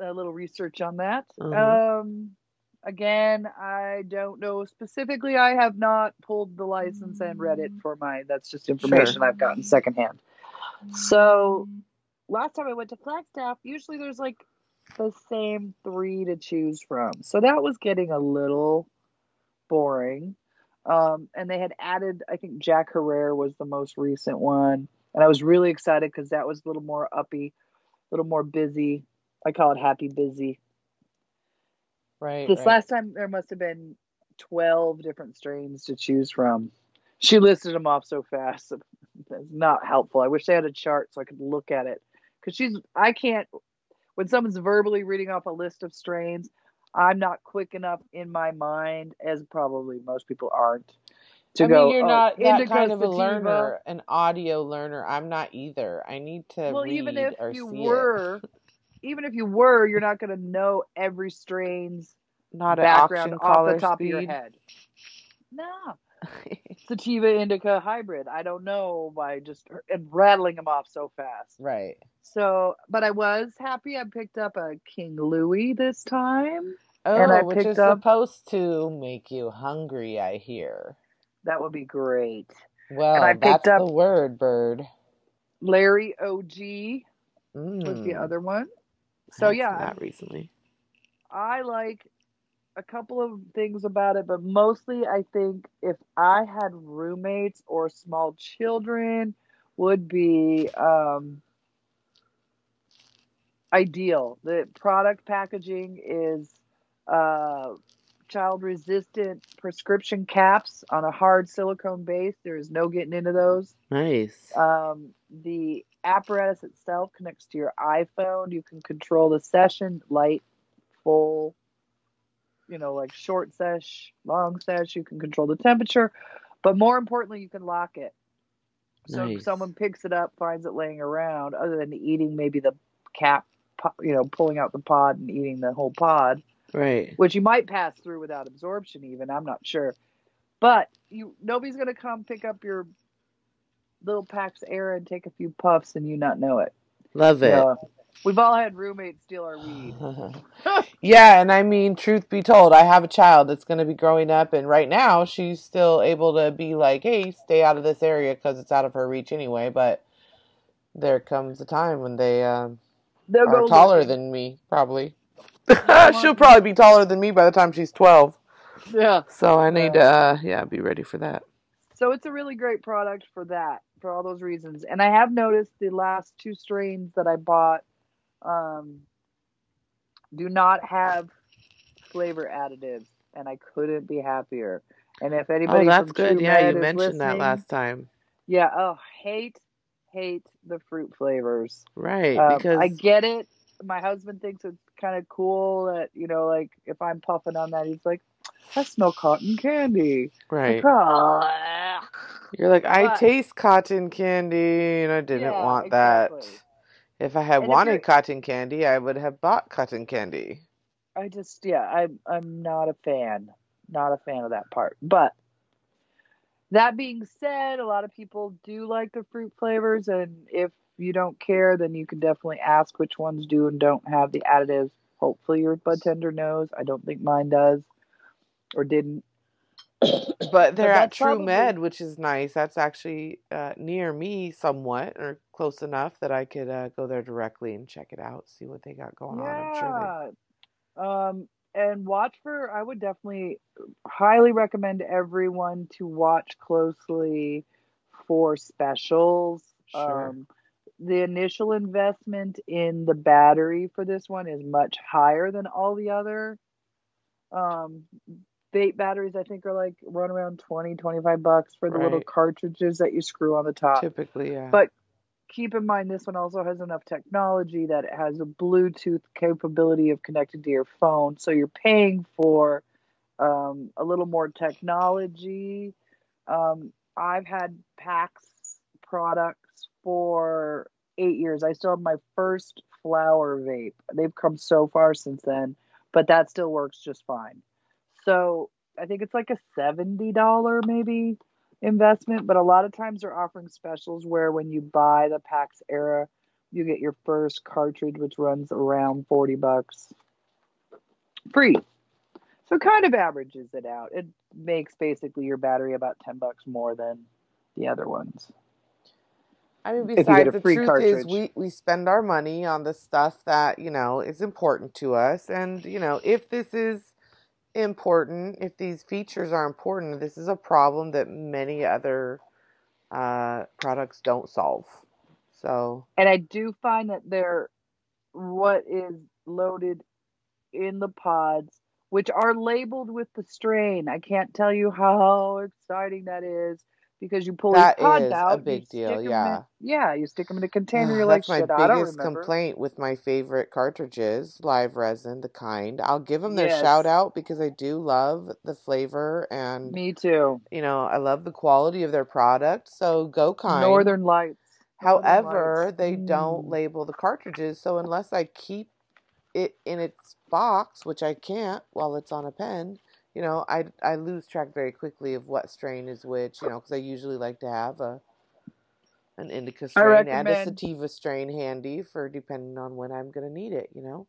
a little research on that. Mhm. Um, again, I don't know specifically. I have not pulled the license and read it for my. That's just Sure. information I've gotten secondhand. So last time I went to Flagstaff, usually there's like the same three to choose from. So that was getting a little boring. Um, and they had added, I think Jack Herer was the most recent one. And I was really excited because that was a little more uppy, a little more busy. I call it happy busy. Right, This right. last time there must have been 12 different strains to choose from. She listed them off so fast. That's not helpful. I wish they had a chart so I could look at it. Because she's, I can't, when someone's verbally reading off a list of strains, I'm not quick enough in my mind, as probably most people aren't, to I go. mean, you're "Oh, not that kind of a sativa." learner, an audio learner. I'm not either. I need to Well, even if you were, even if you were, you're not going to know every strain's. Not background off the top speed. of your head. No. Sativa indica hybrid. I don't know by just and rattling them off so fast. right. So, but I was happy I picked up a King Louis this time. Oh, And I which picked is up- supposed to make you hungry, I hear. That would be great. Well, I that's picked up- the word, bird. Larry OG was the Mm, other one. So had yeah, not recently. I like a couple of things about it, but mostly I think if I had roommates or small children would be um, ideal. The product packaging is uh, child resistant prescription caps on a hard silicone base. There is no getting into those. Nice. Um, the apparatus itself connects to your iPhone. You can control the session, light, full, you know, like short sesh, long sesh. You can control the temperature, but more importantly, you can lock it. So if someone picks it up, finds it laying around, other than eating maybe the cap, you know, pulling out the pod and eating the whole pod, right. which you might pass through without absorption even i'm not sure but you nobody's going to come pick up your little pax era and take a few puffs and you not know it Love it. Uh, we've all had roommates steal our weed yeah, and I mean, truth be told, I have a child that's going to be growing up, and right now she's still able to be like, "Hey, stay out of this area because it's out of her reach anyway." But there comes a time when they um, they'll are taller than me, probably. She'll probably be taller than me by the time she's twelve. yeah So I need to, uh, yeah, be ready for that. so it's a really great product for that for all those reasons and i have noticed the last two strains that i bought um, do not have flavor additives and i couldn't be happier and if anybody Oh, that's good. True Yeah, you mentioned that last time, Yeah. Oh, hate, hate the fruit flavors. right? Um, because I get it. My husband thinks it's kind of cool that you know, like if I'm puffing on that, he's like, "I smell cotton candy." right, Like, you're like, I but- taste cotton candy, and I didn't Yeah, want exactly. that. If I had And wanted cotton candy, I would have bought cotton candy. I just, yeah, I'm, I'm not a fan, not a fan of that part. But that being said, a lot of people do like the fruit flavors, and if you don't care, then you can definitely ask which ones do and don't have the additives. Hopefully, your bud tender knows. I don't think mine does, or didn't. But they're at True probably- Med, which is nice. That's actually uh, near me somewhat, or close enough that I could uh, go there directly and check it out, see what they got going on. I'm sure Yeah. Um, and watch for. I would definitely highly recommend everyone to watch closely for specials. Sure. Um, the initial investment in the battery for this one is much higher than all the other um vape batteries i think are like run around 20 25 bucks for the little cartridges that you screw on the top typically, yeah. but keep in mind this one also has enough technology that it has a Bluetooth capability of connecting to your phone. So you're paying for um, a little more technology. Um, I've had PAX products for eight years. I still have my first flower vape. They've come so far since then, but that still works just fine. So I think it's like a $70 maybe investment, but a lot of times they're offering specials where when you buy the PAX Era, you get your first cartridge, which runs around 40 bucks free. So it kind of averages it out. It makes basically your battery about 10 bucks more than the other ones. I mean, if you get besides, the truth cartridge. is, we we spend our money on the stuff that you know is important to us, and you know, if this is important, if these features are important, this is a problem that many other uh, products don't solve. So, And I do find that they're what is loaded in the pods, which are labeled with the strain. I can't tell you how exciting that is because you pull That these pods is a out. big deal, yeah. In, yeah, you stick them in a container. You're like, That's my I don't biggest complaint with my favorite cartridges, live resin, the kind. I'll give them their Yes. shout out because I do love the flavor and Me too. you know, I love the quality of their product. So go kind. Northern Lights. Northern However, Lights. they don't Mm. label the cartridges, so unless I keep it in its box, which I can't while it's on a pen, you know, I I lose track very quickly of what strain is which, you know, because I usually like to have a an indica strain and a sativa strain handy for depending on when I'm gonna need it, you know.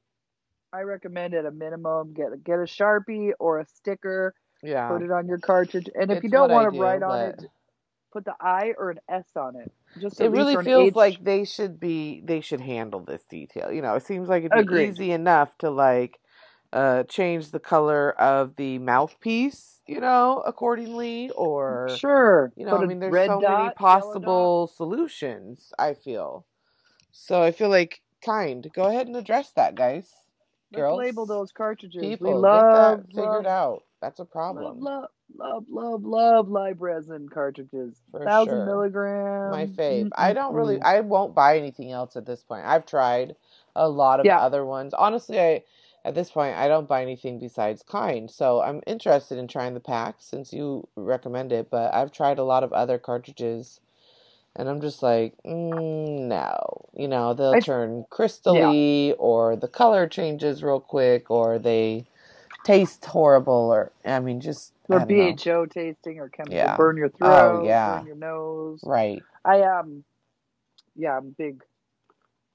I recommend at a minimum get get a sharpie or a sticker, Yeah, put it on your cartridge, and if you don't want to do, write on but- it, put the I or an S on it. Just it really feels H. like they should be they should handle this detail. You know, it seems like it'd be Agreed. easy enough to like uh change the color of the mouthpiece, you know, accordingly or sure. you know, put I mean there's so dot, many possible solutions, I feel. So I feel like kind. Go ahead and address that, guys. Girls, Let's label those cartridges. People, we love get that figured love, out. That's a love, problem. love, love, love, love live resin cartridges. For Thousand sure. milligram. my fave. I don't really I won't buy anything else at this point. I've tried a lot of Yeah. other ones. Honestly, I at this point I don't buy anything besides kind. So I'm interested in trying the pack since you recommend it, but I've tried a lot of other cartridges and I'm just like, mm, no. You know, they'll I- turn crystally or the color changes real quick or they taste horrible or I mean just Or know. BHO tasting or chemical Yeah. burn your Oh, throat, yeah. burn your nose. Right. I um, yeah, I'm big,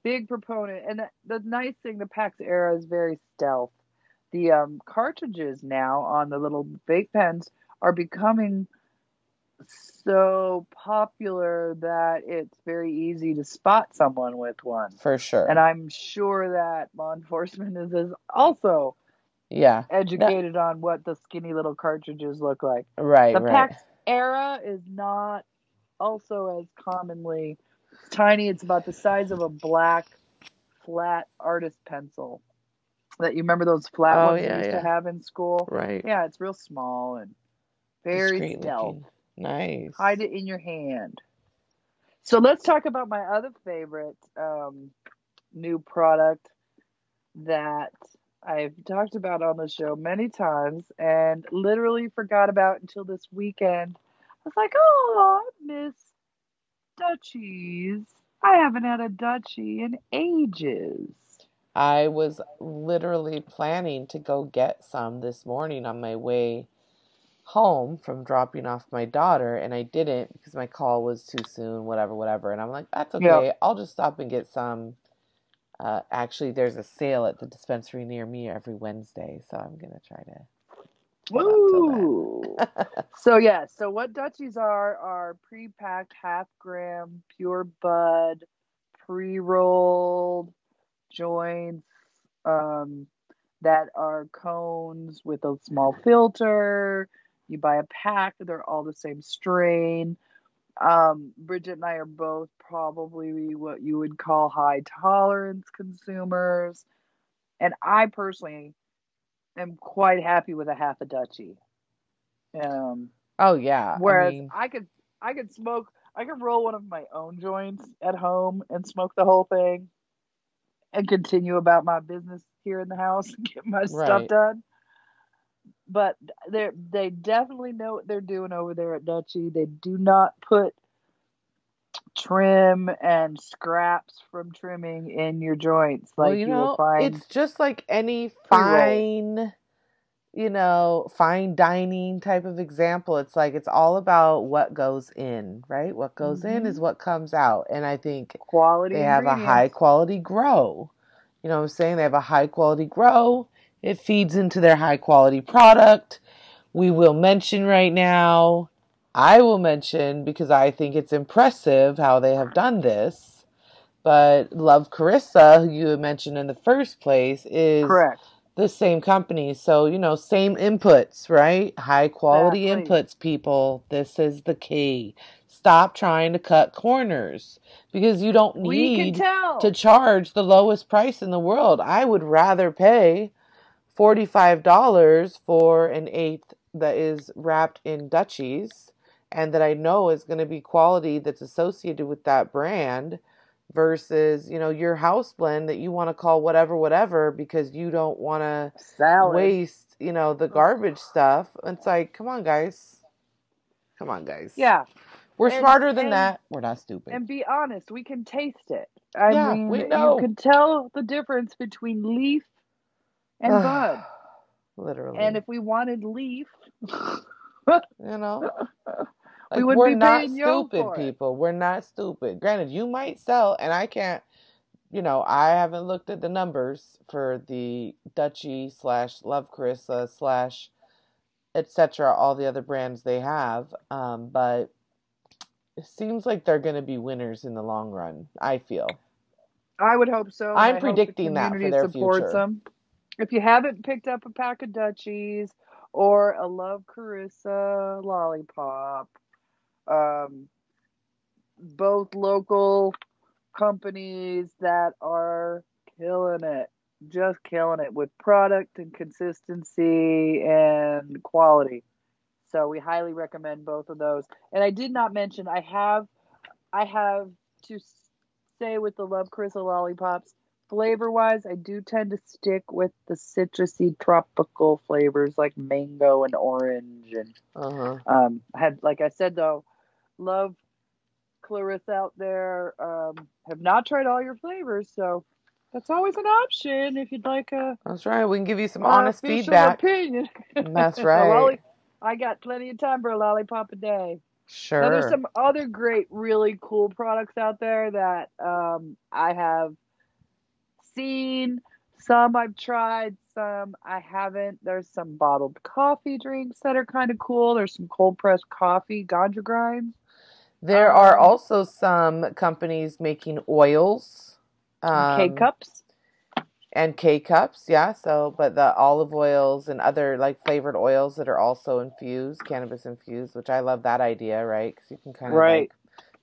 big proponent. And the, the nice thing, the PAX era is very stealth. The um cartridges now on the little vape pens are becoming so popular that it's very easy to spot someone with one. For sure. And I'm sure that law enforcement is, is also yeah. educated on what the skinny little cartridges look like. Right, The right. PAX era is not also as commonly tiny. It's about the size of a black flat artist pencil. That you remember those flat Oh, ones yeah, used yeah. to have in school? Right. Yeah, it's real small and very stealth. Nice. Hide it in your hand. So let's talk about my other favorite um, new product that I've talked about on the show many times and literally forgot about until this weekend. I was like, oh, I miss Dutchies. I haven't had a Dutchie in ages. I was literally planning to go get some this morning on my way home from dropping off my daughter, and I didn't because my call was too soon, whatever, whatever. And I'm like, that's okay. I'll just stop and get some. Uh, actually, there's a sale at the dispensary near me every Wednesday, so I'm gonna try to. Hold on till then. Woo! so yeah, so what Dutchies are are pre-packed half gram pure bud, pre-rolled joints um, that are cones with a small filter. You buy a pack; they're all the same strain. Um, Bridget and I are both probably what you would call high tolerance consumers, and I personally am quite happy with a half a Dutchie. Um, Oh yeah. whereas I mean, I could I could smoke I could roll one of my own joints at home and smoke the whole thing and continue about my business here in the house and get my stuff done. But they they definitely know what they're doing over there at Dutchie. They do not put trim and scraps from trimming in your joints like well, you you know, it's just like any fine, you know, fine dining type of example. It's like it's all about what goes in, right? What goes in is Mhm. what comes out. And I think quality they have a high quality grow. You know what I'm saying? They have a high quality grow. It feeds into their high quality product. We will mention right now, I will mention because I think it's impressive how they have done this. But Love Clarissa, who you mentioned in the first place, is correct. the same company. So, you know, same inputs, right? High quality Exactly. inputs, people. This is the key. Stop trying to cut corners because you don't need to charge the lowest price in the world. I would rather pay $45 for an eighth that is wrapped in Dutchies and that I know is going to be quality that's associated with that brand versus, you know, your house blend that you want to call whatever, whatever, because you don't want to waste, you know, the garbage stuff. It's like, come on, guys. Come on, guys. Yeah. We're and, smarter than and, that. We're not stupid. And be honest, we can taste it. I yeah, mean, we know. you can tell the difference between leaf and bud. Literally. And if we wanted leaf, you know, like, we we're not stupid people. We're not stupid. Granted, you might sell, and I can't. You know, I haven't looked at the numbers for the Dutchie slash Love Clarissa slash etc. All the other brands they have, um, but it seems like they're going to be winners in the long run. I feel. I would hope so. I'm predicting that for their future. Them. If you haven't picked up a pack of Dutchies or a Love Clarissa lollipop, um, both local companies that are killing it, just killing it with product and consistency and quality. So we highly recommend both of those. And I did not mention I have I have to say with the Love Clarissa lollipops, flavor wise, I do tend to stick with the citrusy tropical flavors like mango and orange and uh-huh. um had like I said though, love Clarissa out there. Um, have not tried all your flavors, so that's always an option if you'd like a. That's right. We can give you some honest feedback. Opinion. That's right. I got plenty of time for a lollipop a day. Sure. Now, there's some other great, really cool products out there that um, I have seen. Some I've tried, some I haven't. There's some bottled coffee drinks that are kind of cool. There's some cold pressed coffee, ganja grinds. There um, are also some companies making oils. Um, K cups and K cups, yeah. So, but the olive oils and other like flavored oils that are also infused, cannabis infused, which I love that idea, right? Because you can kind of right. like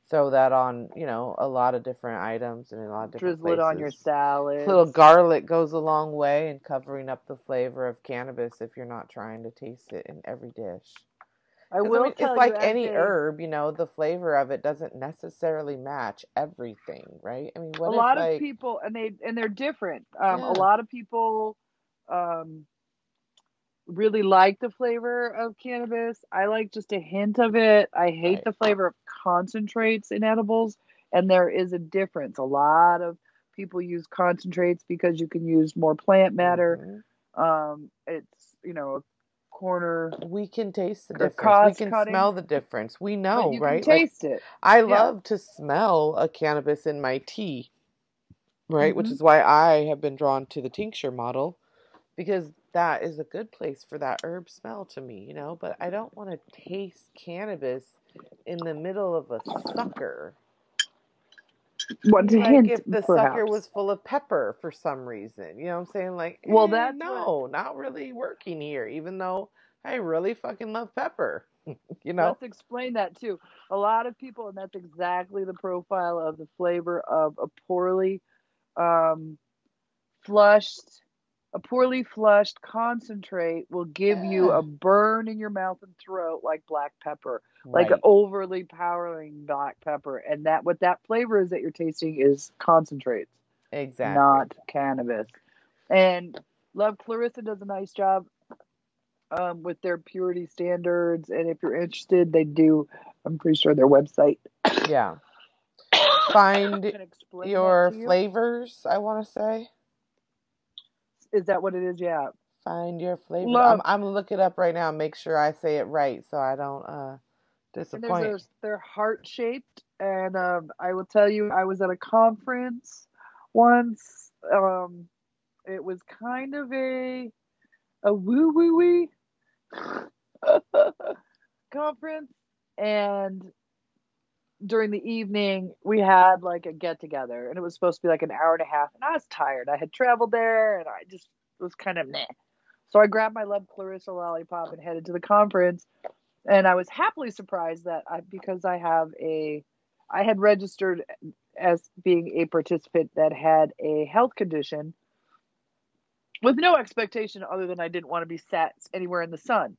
throw that on, you know, a lot of different items and a lot of different Drizzle places. it on your salad. Little garlic goes a long way in covering up the flavor of cannabis if you're not trying to taste it in every dish. I will. I mean, it's like any herb, you know, the flavor of it doesn't necessarily match everything, right? I mean, a lot like... of people, and they and they're different. Um, yeah. A lot of people um, really like the flavor of cannabis. I like just a hint of it. I hate right. the flavor of concentrates in edibles, and there is a difference. A lot of people use concentrates because you can use more plant matter. Mm-hmm. Um, it's you know corner. We can taste the difference. We can cutting. smell the difference. We know, right? taste like, it. I yeah. love to smell a cannabis in my tea, right? Mm-hmm. Which is why I have been drawn to the tincture model because that is a good place for that herb smell to me, you know. But I don't want to taste cannabis in the middle of a sucker. What like hint, if the perhaps. sucker was full of pepper for some reason. You know what I'm saying? Like, well, eh, that's no, what... not really working here. Even though I really fucking love pepper. you know. Let's explain that too. A lot of people, and that's exactly the profile of the flavor of a poorly um, flushed a poorly flushed concentrate will give you a burn in your mouth and throat like black pepper, right. like overly powering black pepper. And that what that flavor is that you're tasting is concentrates. Exactly. Not cannabis. And Love Clarissa does a nice job um, with their purity standards. And if you're interested, they do, I'm pretty sure their website. Yeah. Find your you. flavors, I want to say. Is that what it is? Yeah. Find your flavor. Love. I'm, I'm look it up right now. Make sure I say it right so I don't uh, disappoint. And they're heart shaped, and um, I will tell you, I was at a conference once. Um, it was kind of a a woo woo wee conference, and during the evening we had like a get together and it was supposed to be like an hour and a half and I was tired. I had traveled there and I just was kind of meh. So I grabbed my Love Clarissa lollipop and headed to the conference and I was happily surprised that I because I have a I had registered as being a participant that had a health condition with no expectation other than I didn't want to be sat anywhere in the sun.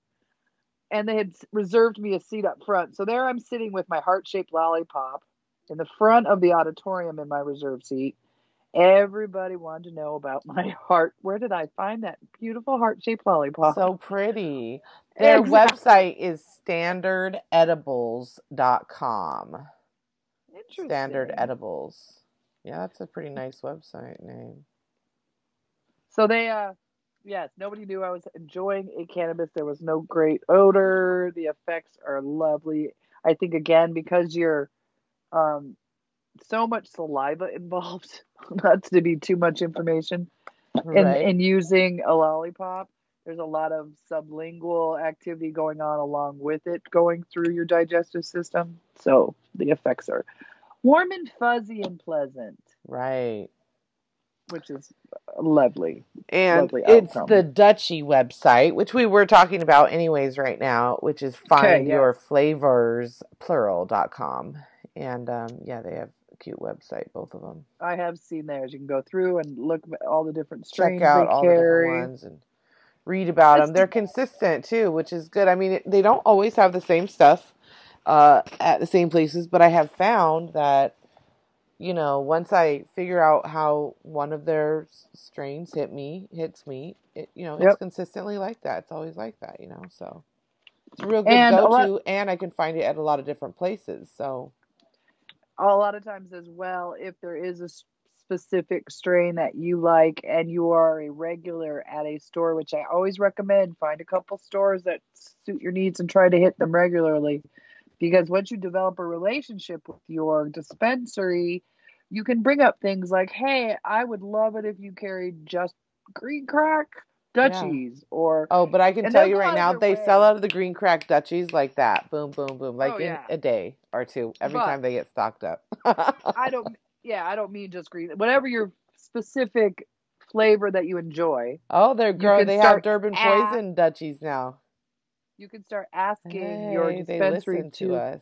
And they had reserved me a seat up front. So there I'm sitting with my heart shaped lollipop in the front of the auditorium in my reserve seat. Everybody wanted to know about my heart. Where did I find that beautiful heart shaped lollipop? So pretty. Their Exactly. website is standardedibles.com. Interesting. Standard Edibles. Yeah, that's a pretty nice website name. So they, uh, yes, nobody knew I was enjoying a cannabis. There was no great odor. The effects are lovely. I think again because you're, um, so much saliva involved. Not to be too much information. in, Right. in using a lollipop, there's a lot of sublingual activity going on along with it going through your digestive system. So the effects are warm and fuzzy and pleasant, right. Which is lovely. And Lovely it's the Dutchie website, which we were talking about anyways right now, which is findyourflavors.plural.com. And um, yeah, they have a cute website, both of them. I have seen theirs. You can go through and look at all the different strains Check out all the carry. different ones and read about Let's them. They're consistent too, which is good. I mean, they don't always have the same stuff uh, at the same places, but I have found that you know once I figure out how one of their strains hit me, hits me, it you know it's consistently like that. It's always like that, you know. So it's a real good And go lot- to, and I can find it at a lot of different places. So a lot of times as well if there is a specific strain that you like and you are a regular at a store which i always recommend find a couple stores that suit your needs and try to hit them regularly because once you develop a relationship with your dispensary you can bring up things like hey i would love it if you carried just green crack dutchies or Oh, but I can tell you right now, they sell way. out of the green crack Dutchies like that. Boom, boom, boom. Like Oh, in yeah. a day or two. Every But- time they get stocked up. I don't. Yeah, I don't mean just green. Whatever your specific flavor that you enjoy, Oh, they're grow. can They have Durban at- poison Dutchies now. you can start asking your Hey, they dispensary to to us.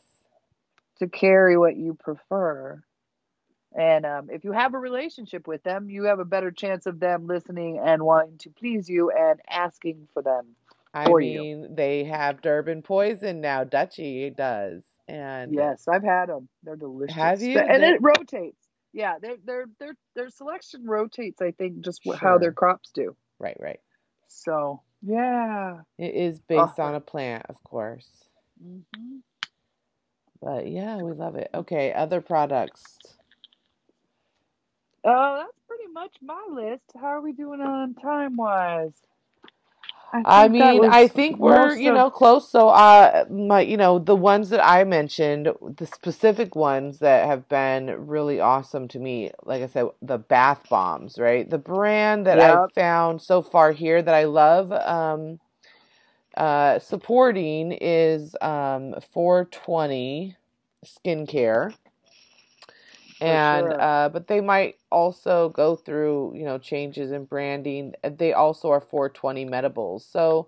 to carry what you prefer. And um, if you have a relationship with them, you have a better chance of them listening and wanting to please you and asking for them. I for you. mean, they have Durban poison now. Dutchie does, and Yes, I've had them. They're delicious. Have you? And They're- it rotates. Yeah, their their their their selection rotates. I think just wh- how their crops do. right, right. So yeah. It is based Oh. on a plant, of course. hmm But yeah, we love it. Okay, other products. Oh, that's pretty much my list. How are we doing on time wise? I mean, I think we're, you know, close. So, uh, my, you know, the ones that I mentioned, the specific ones that have been really awesome to me, like I said, the bath bombs, right? The brand that I've found so far here that I love, um, uh, supporting is, um, 420 skincare. And, sure. uh, but they might also go through, you know, changes in branding. They also are 420 Medibles. So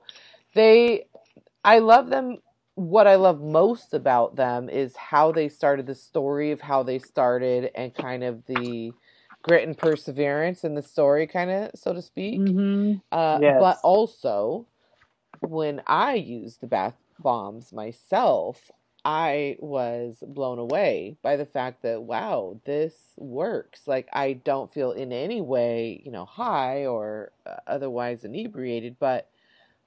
they, I love them. What I love most about them is how they started the story of how they started and kind of the grit and perseverance in the story, kind of, so to speak. hmm Uh, Yes. But also, when I used the bath bombs myself, I was blown away by the fact that, wow, this works. Like, I don't feel in any way, you know, high or uh, otherwise inebriated, but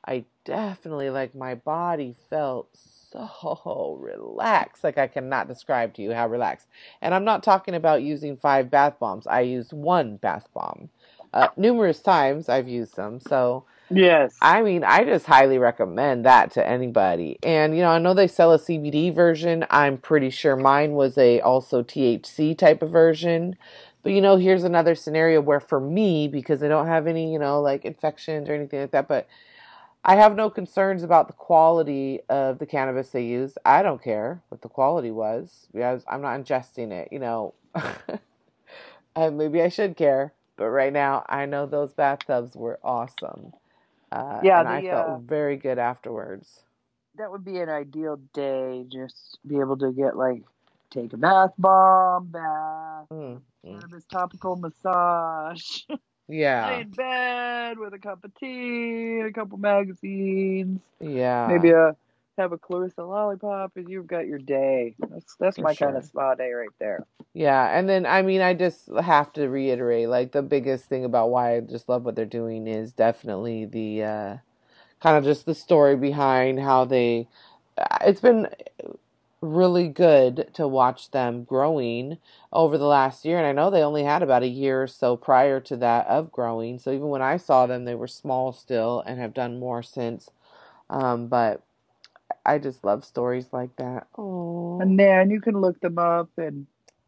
I definitely, like, my body felt so relaxed. Like, I cannot describe to you how relaxed. And I'm not talking about using five bath bombs, I used one bath bomb. Uh, numerous times I've used them. So, Yes. I mean, I just highly recommend that to anybody. And you know, I know they sell a CBD version. I'm pretty sure mine was a also THC type of version. But you know, here's another scenario where for me, because I don't have any, you know, like infections or anything like that, but I have no concerns about the quality of the cannabis they use. I don't care what the quality was because I'm not ingesting it, you know. uh, maybe I should care, but right now I know those bathtubs were awesome. Uh, Yeah, and I felt uh, very good afterwards. that would be an ideal day. Just be able to get like take a bath bomb, bath, Mm, mm. cannabis topical massage, Yeah. lay Yeah, in bed with a cup of tea, a couple magazines, yeah. maybe a have a Clarissa lollipop, and you've got your day. That's that's For my kind of spa day right there. Yeah, and then I mean, I just have to reiterate, like the biggest thing about why I just love what they're doing is definitely the uh, kind of just the story behind how they. uh, It's been really good to watch them growing over the last year, and I know they only had about a year or so prior to that of growing. So even when I saw them, they were small still, and have done more since. Um, but I just love stories like that. Oh, And then you can look them up, and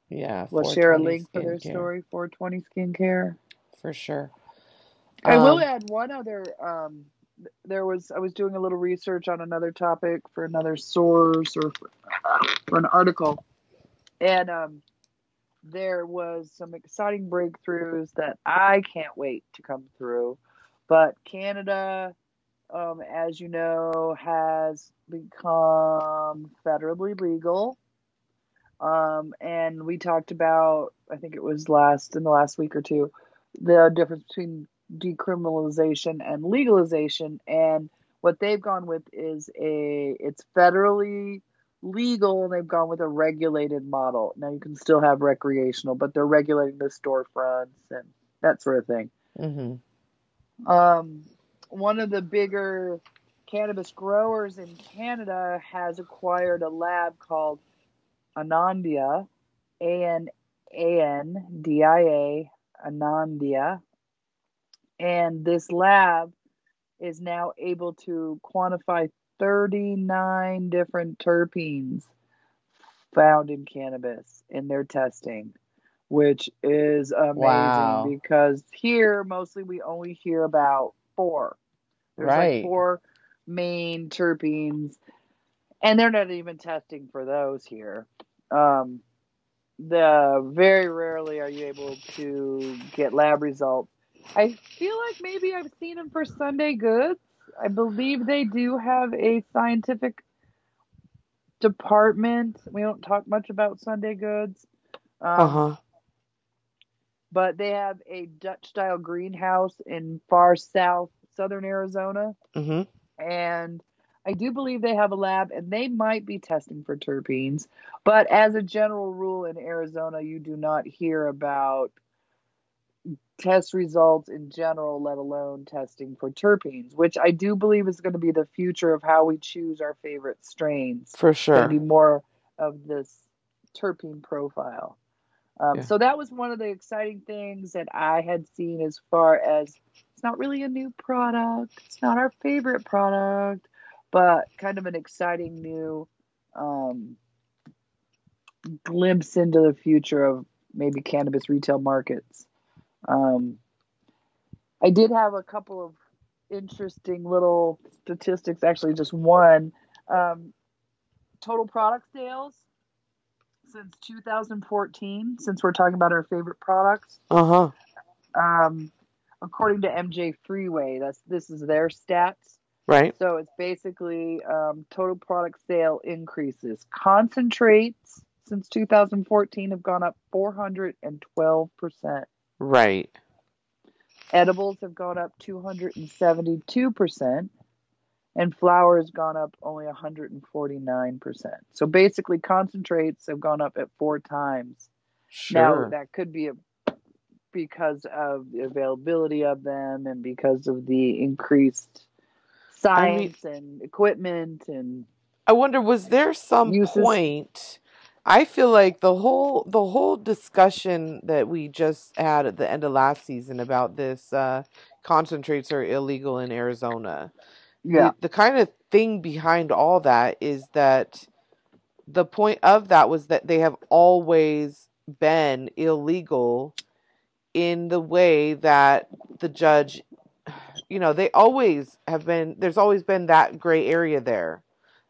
yeah, we'll share a link for their skincare. story. 420 Skincare. for sure. I will Um, add one other. Um, there was I was doing a little research on another topic for another source or for, for an article, and um, there was some exciting breakthroughs that I can't wait to come through. But Canada, um, as you know, has become federally legal. Um, and we talked about, I think it was last in the last week or two, the difference between decriminalization and legalization. And what they've gone with is a it's federally legal and they've gone with a regulated model. Now you can still have recreational, but they're regulating the storefronts and that sort of thing. Mm-hmm. Um, one of the bigger cannabis growers in Canada has acquired a lab called Anandia, A N A N D I A, Anandia. And this lab is now able to quantify 39 different terpenes found in cannabis in their testing, which is amazing Wow. because here mostly we only hear about four. There's Right. like four main terpenes, and they're not even testing for those here. Um, the very rarely are you able to get lab results. I feel like maybe I've seen them for Sunday Goods. I believe they do have a scientific department. We don't talk much about Sunday Goods. Um, Uh huh. But they have a Dutch style greenhouse in far south, southern Arizona. Mhm. And I do believe they have a lab and they might be testing for terpenes. But as a general rule in Arizona, you do not hear about test results in general, let alone testing for terpenes, which I do believe is going to be the future of how we choose our favorite strains. For sure. be more of this terpene profile. Um, Yeah. So that was one of the exciting things that I had seen as far as it's not really a new product, it's not our favorite product, but kind of an exciting new um, glimpse into the future of maybe cannabis retail markets. Um, I did have a couple of interesting little statistics, actually, just one. Um, total product sales since 2014, since we're talking about our favorite products. Uh huh. Um, according to MJ Freeway, that's this is their stats. Right. So it's basically um, total product sale increases. Concentrates since 2014 have gone up 412 percent. Right. Edibles have gone up 272 percent, and flour has gone up only 149 percent. So basically, concentrates have gone up at four times. Sure. Now that could be a, because of the availability of them and because of the increased I mean- science and equipment and I wonder, was there some Uses- point? I feel like the whole the whole discussion that we just had at the end of last season about this uh, concentrates are illegal in Arizona. yeah, The, the kind of thing behind all that is that the point of that was that they have always been illegal in the way that the judge, you know, they always have been, there's always been that gray area there.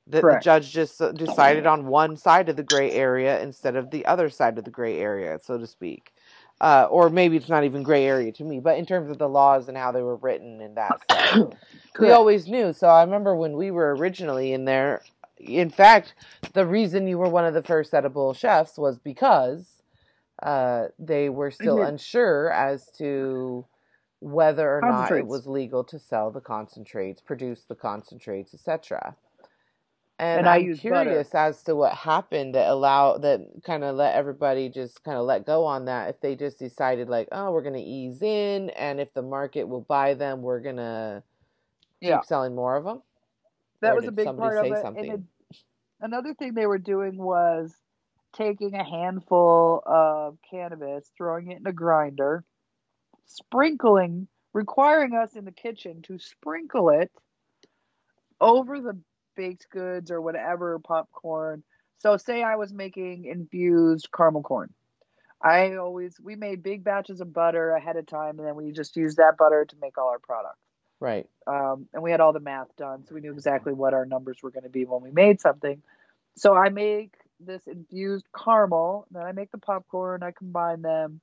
That the judge just decided on one side of the gray area instead of the other side of the gray area, so to speak. Uh, or maybe it's not even gray area to me, but in terms of the laws and how they were written and that stuff we always knew. So I remember when we were originally in there. In fact, the reason you were one of the first edible chefs was because uh, they were still unsure as to whether or not it was legal to sell the concentrates, produce the concentrates, etc. And, And I I'm use butter. curious as to what happened that allow that kind of let everybody just kind of let go on that. If they just decided like, oh, we're gonna ease in, and if the market will buy them, we're gonna keep selling more of them. that Or was a big part of it. something? And it, another thing they were doing was taking a handful of cannabis, throwing it in a grinder, sprinkling, requiring us in the kitchen to sprinkle it over the baked goods or whatever popcorn. So, say I was making infused caramel corn. I always we made big batches of butter ahead of time, and then we just used that butter to make all our products Right. um, and we had all the math done, so we knew exactly what our numbers were going to be when we made something. So I make this infused caramel, then I make the popcorn, I combine them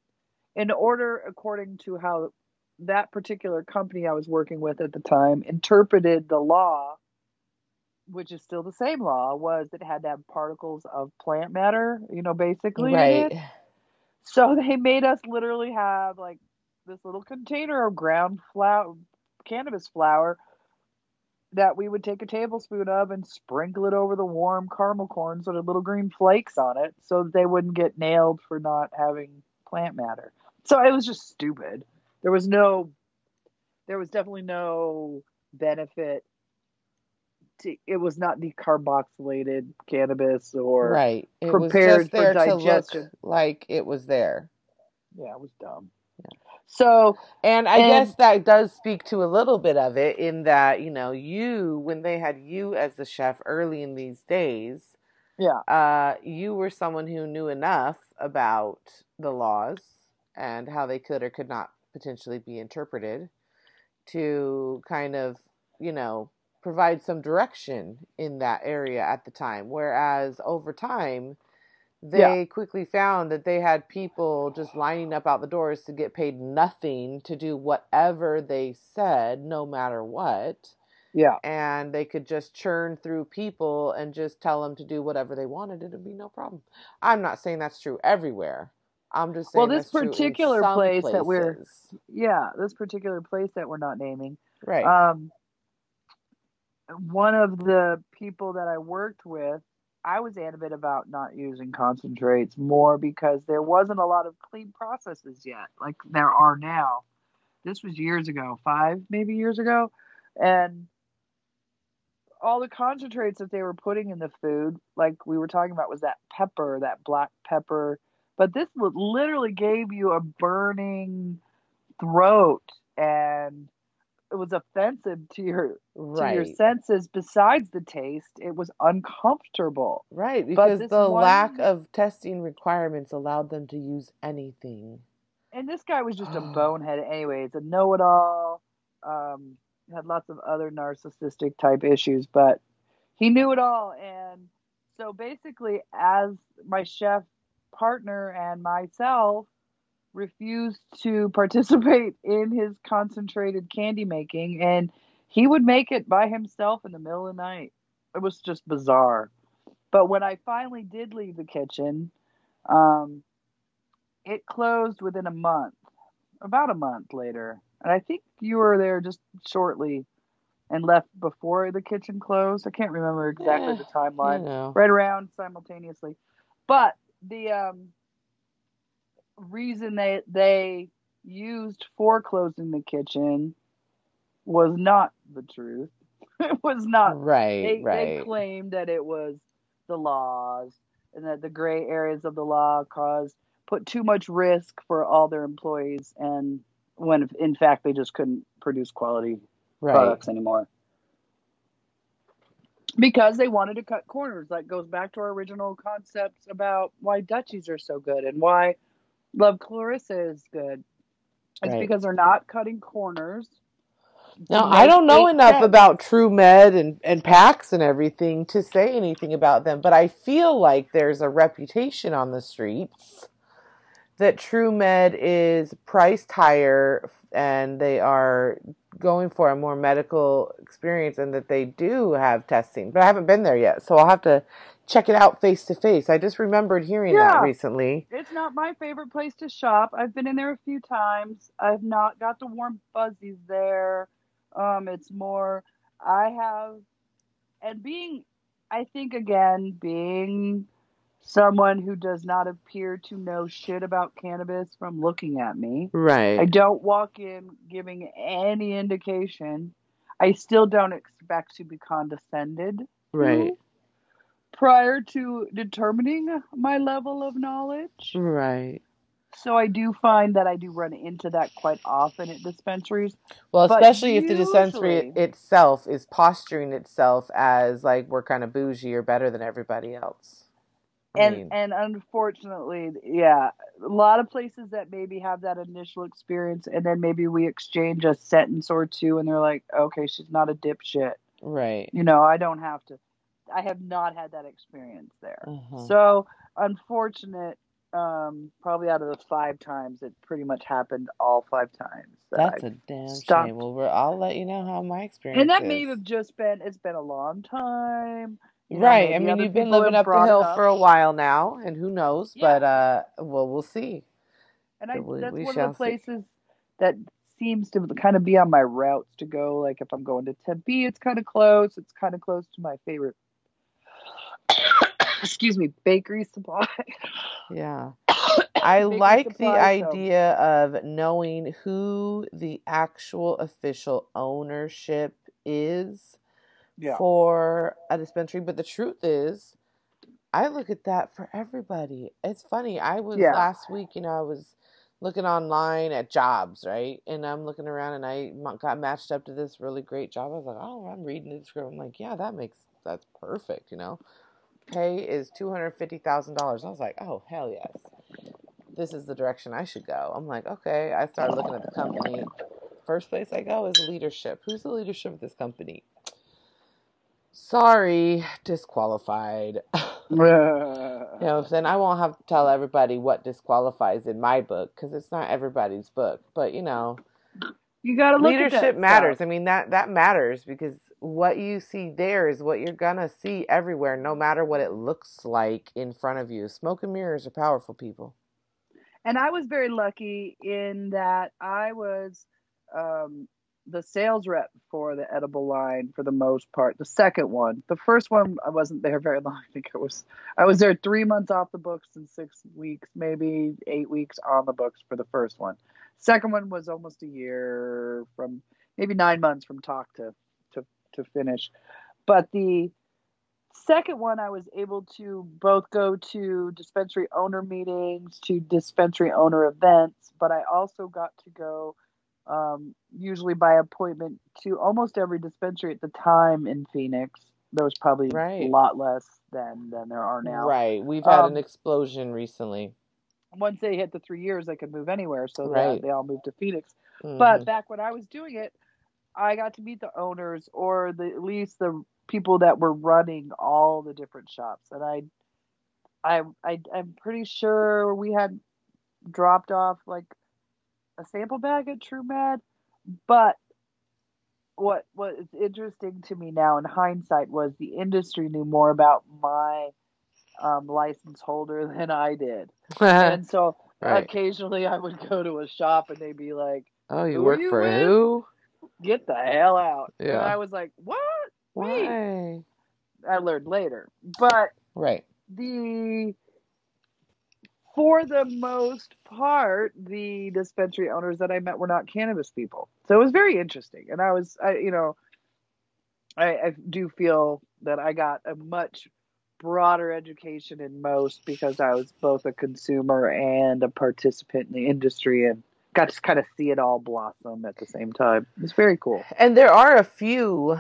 in order according to how that particular company I was working with at the time interpreted the law, which is still the same law, was that it had to have particles of plant matter, you know, basically. Right. So they made us literally have like this little container of ground flour, cannabis flour, that we would take a tablespoon of and sprinkle it over the warm caramel corn so there little green flakes on it so that they wouldn't get nailed for not having plant matter. So it was just stupid. There was no, there was definitely no benefit. To, it was not decarboxylated cannabis or right. It prepared for there to look digestion. like it was there. yeah, it was dumb. So And I And- guess that does speak to a little bit of it in that, you know, you, when they had you as the chef early in these days, yeah, uh, you were someone who knew enough about the laws and how they could or could not potentially be interpreted to kind of, you know, provide some direction in that area at the time. Whereas over time, they Yeah. quickly found that they had people just lining up out the doors to get paid nothing to do whatever they said, no matter what. yeah. And they could just churn through people and just tell them to do whatever they wanted. It'd be no problem. I'm not saying that's true everywhere. I'm just saying Well, this that's true in particular place that we're- Yeah, this particular place that we're not naming. right. Um, one of the people that I worked with, I was adamant about not using concentrates more because there wasn't a lot of clean processes yet, like there are now. This was years ago, five maybe years ago, and all the concentrates that they were putting in the food, like we were talking about, was that pepper, that black pepper. But this literally gave you a burning throat, and it was offensive to your to your senses. Besides the taste, it was uncomfortable. Right, because the one- lack of testing requirements allowed them to use anything. And this guy was just a bonehead, anyways, a know-it-all. Um, had lots of other narcissistic type issues, but he knew it all. And so basically, as my chef partner and myself refused to participate in his concentrated candy making, and he would make it by himself in the middle of the night. It was just bizarre. But when I finally did leave the kitchen, um, it closed within a month, about a month later. And I think you were there just shortly and left before the kitchen closed. I can't remember exactly Eh, the timeline You know. right around simultaneously. But the um, reason they they used for closing the kitchen was not the truth. it was not. Right, They, they claimed that it was the laws and that the gray areas of the law caused put too much risk for all their employees, and when in fact they just couldn't produce quality Right. products anymore because they wanted to cut corners. That goes back to our original concepts about why Dutchies are so good and why Love Clarissa is good. It's Right. because they're not cutting corners. Now, I don't know enough cents. about True Med and, and PAX and everything to say anything about them, but I feel like there's a reputation on the streets that True Med is priced higher and they are going for a more medical experience and that they do have testing. But I haven't been there yet, so I'll have to check it out face to face. I just remembered hearing that recently. It's not my favorite place to shop. I've been in there a few times. I've not got the warm fuzzies there. Um, it's more I have, and being I think again, being someone who does not appear to know shit about cannabis from looking at me, Right. I don't walk in giving any indication. I still don't expect to be condescended to right. Prior to determining my level of knowledge. Right. So I do find that I do run into that quite often at dispensaries. Well, especially if the dispensary itself is posturing itself as like we're kind of bougie or better than everybody else. I and mean, and unfortunately, yeah, a lot of places that maybe have that initial experience, and then maybe we exchange a sentence or two, and they're like, "Okay, she's not a dipshit." right. You know, I don't have to. I have not had that experience there. Uh-huh. So unfortunate. Um, probably out of the five times, it pretty much happened all five times. that That's I've- a damn stopped. shame. Well, we're, I'll let you know how my experience and that is. may have just been. It's been a long time. you know, right. I mean, you've been living up the hill up. for a while now, and who knows? Yeah. But uh, well, we'll see. And I, We- that's we one of the see. places that seems to kind of be on my routes to go. Like if I'm going to Tempe, it's kind of close. It's kind of close to my favorite, excuse me, bakery supply. Yeah. I like the idea of knowing who the actual official ownership is Yeah. for a dispensary. But the truth is, I look at that for everybody. It's funny. I was Yeah. last week, you know, I was looking online at jobs, right? And I'm looking around and I got matched up to this really great job. I was like, oh, I'm reading the description. I'm like, yeah, that makes, that's perfect, you know? Pay is $250,000. I was like, oh, hell yes. This is the direction I should go. I'm like, okay. I started looking at the company. First place I go is leadership. Who's the leadership of this company? Sorry, disqualified. you know, then I won't have to tell everybody what disqualifies in my book because it's not everybody's book. But you know, you got to leadership matters. stuff. I mean that that matters because what you see there is what you're gonna see everywhere, no matter what it looks like in front of you. Smoke and mirrors are powerful, people. And I was very lucky in that I was um, the sales rep for the edible line for the most part. The second one, the first one, I wasn't there very long. I think it was I was there three months off the books and six weeks, maybe eight weeks on the books for the first one. Second one was almost a year from maybe nine months from talk to to finish. But the second one I was able to both go to dispensary owner meetings, to dispensary owner events, but I also got to go um, usually by appointment to almost every dispensary at the time in Phoenix. There was probably Right. a lot less than than there are now. Right. We've had an Um, explosion recently. Once they hit the three years, they could move anywhere, so Right. they, they all moved to Phoenix. Mhm. But back when I was doing it, I got to meet the owners or the at least the people that were running all the different shops. And I I I I'm pretty sure we had dropped off like a sample bag at TrueMed, but what what is interesting to me now in hindsight was the industry knew more about my um, license holder than I did, and so right. occasionally I would go to a shop and they'd be like, Oh, you work you for with? who? Get the hell out. And Yeah. I was like, what? Wait. Why? I learned later. But Right. the for the most part, the dispensary owners that I met were not cannabis people. So it was very interesting. And I was I you know I, I do feel that I got a much broader education in most because I was both a consumer and a participant in the industry and got to kind of see it all blossom at the same time. It's very cool. And there are a few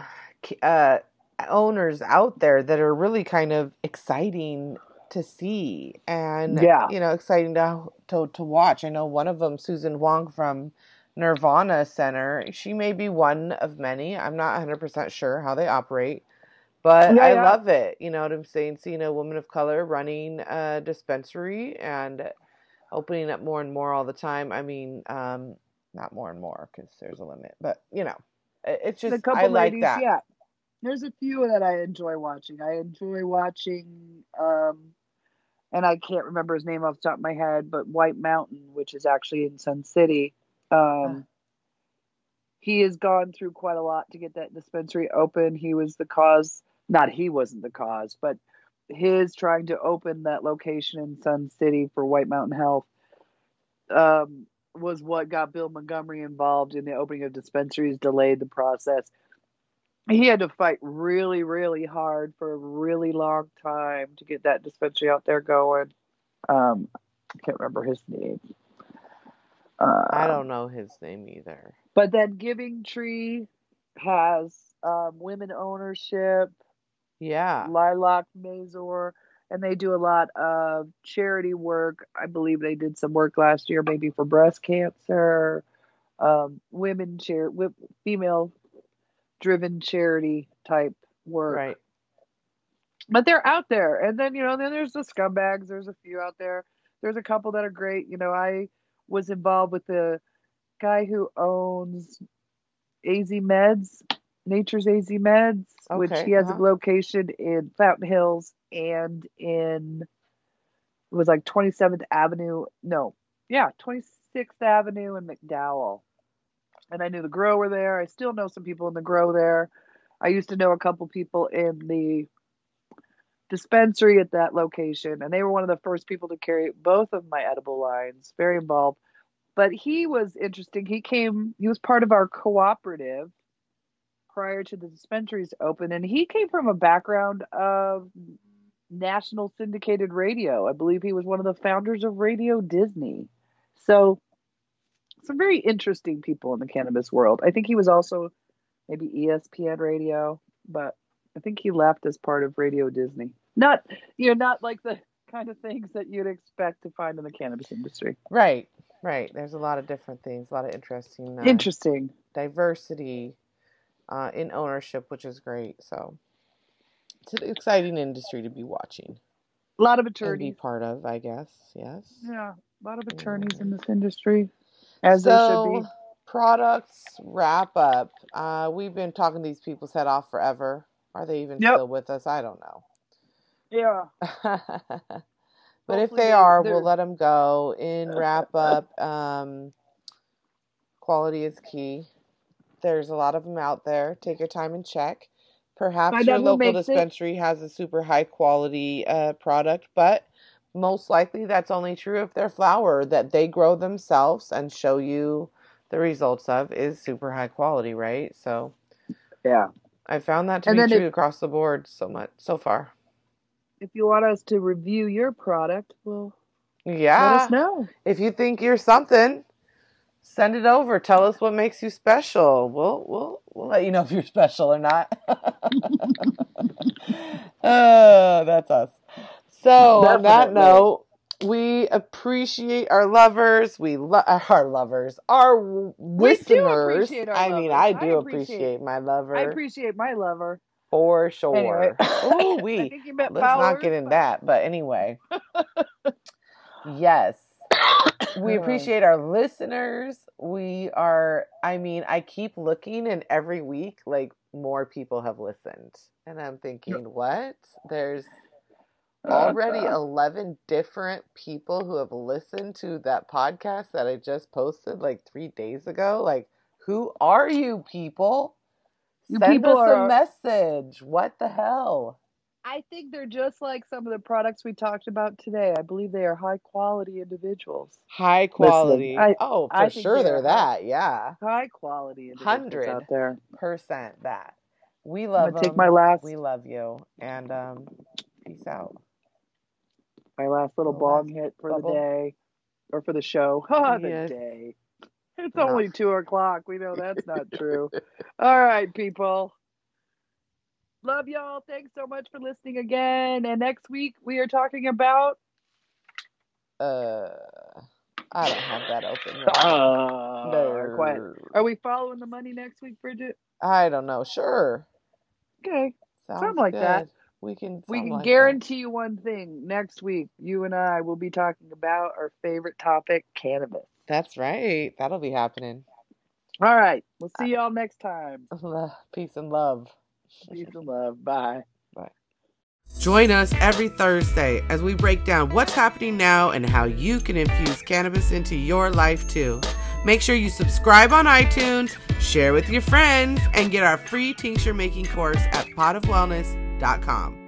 uh, owners out there that are really kind of exciting to see and Yeah. you know exciting to to to watch. I know one of them, Susan Wong from Nirvana Center. She may be one of many. I'm not 100 percent sure how they operate, but Yeah, I yeah. love it. You know what I'm saying? Seeing a woman of color running a dispensary and opening up more and more all the time. I mean, um, not more and more because there's a limit, but you know, it's just a couple I like that. yeah. There's a few that I enjoy watching. I enjoy watching, um, and I can't remember his name off the top of my head, but White Mountain, which is actually in Sun City. Um, he has gone through quite a lot to get that dispensary open. He was the cause not he wasn't the cause, but his trying to open that location in Sun City for White Mountain Health um, was what got Bill Montgomery involved in the opening of dispensaries, delayed the process. He had to fight really, really hard for a really long time to get that dispensary out there going. Um, I can't remember his name. Uh, I don't know his name either. But then Giving Tree has um, women ownership. Yeah. Lilac Mazor. And they do a lot of charity work. I believe they did some work last year, maybe for breast cancer, um, women chair, female driven charity type work. Right. But they're out there. And then, you know, then there's the scumbags. There's a few out there. There's a couple that are great. You know, I was involved with the guy who owns AZ Meds, Nature's AZ Meds, okay, which he has uh-huh. a location in Fountain Hills and in it was like 27th Avenue. No, yeah, 26th Avenue and McDowell. And I knew the grower there. I still know some people in the grow there. I used to know a couple people in the dispensary at that location, and they were one of the first people to carry both of my edible lines. Very involved. But he was interesting. He came, he was part of our cooperative prior to the dispensaries open, and he came from a background of national syndicated radio. I believe he was one of the founders of Radio Disney. So, some very interesting people in the cannabis world. I think he was also maybe ESPN radio, but I think he left as part of Radio Disney. Not, you know, not like the kind of things that you'd expect to find in the cannabis industry. Right. Right. There's a lot of different things, a lot of interesting, uh, interesting diversity uh, in ownership, which is great. So it's an exciting industry to be watching. A lot of attorneys. To be part of, I guess. Yes. Yeah, a lot of attorneys yeah. in this industry, as so, there should be. Products wrap up. Uh, we've been talking these people's head off forever. Are they even yep. still with us? I don't know. Yeah. But Hopefully if they are, we'll let them go. In wrap up, um, quality is key. There's a lot of them out there. Take your time and check. Perhaps Find your local dispensary it. has a super high quality uh, product, but most likely that's only true if their flower that they grow themselves and show you the results of is super high quality, right? So, yeah, I found that to and be true across the board so much so far if you want us to review your product, well, yeah, let us know. If you think you're something, send it over. Tell us what makes you special. We'll we'll we'll let you know if you're special or not. oh, that's us. So Definitely. on that note, we appreciate our lovers. We love uh, our lovers, our listeners. Our I mean, I do I appreciate, appreciate my lover. I appreciate my lover for sure. Anyway. Oh, we let's not get in that. But anyway, yes, we appreciate our listeners. We are. I mean, I keep looking, and every week, like more people have listened, and I'm thinking, what? There's already 11 different people who have listened to that podcast that I just posted like three days ago. Like, who are you people? You Send people us are, a message. What the hell? I think they're just like some of the products we talked about today. I believe they are high quality individuals. High quality. Listen, I, oh, for I sure they're, they're that. Yeah. High quality individuals out there. Percent that. We love. Take my last. We love you, and um, peace out. My last little bong hit for bubble. the day, or for the show. Oh, the yes. day. It's no. only two o'clock. We know that's not true. All right, people. Love y'all. Thanks so much for listening again. And next week we are talking about. Uh, I don't have that open. Right. Uh, no. Quiet. Are we following the money next week, Bridget? I don't know. Sure. Okay. Sounds Something like good. that. We can. We can like guarantee that. you one thing. Next week, you and I will be talking about our favorite topic, cannabis. That's right. That'll be happening. All right. We'll see y'all next time. Peace and love. Peace and love. Bye. Bye. Join us every Thursday as we break down what's happening now and how you can infuse cannabis into your life too. Make sure you subscribe on iTunes, share with your friends, and get our free tincture making course at potofwellness.com mamaspray.com.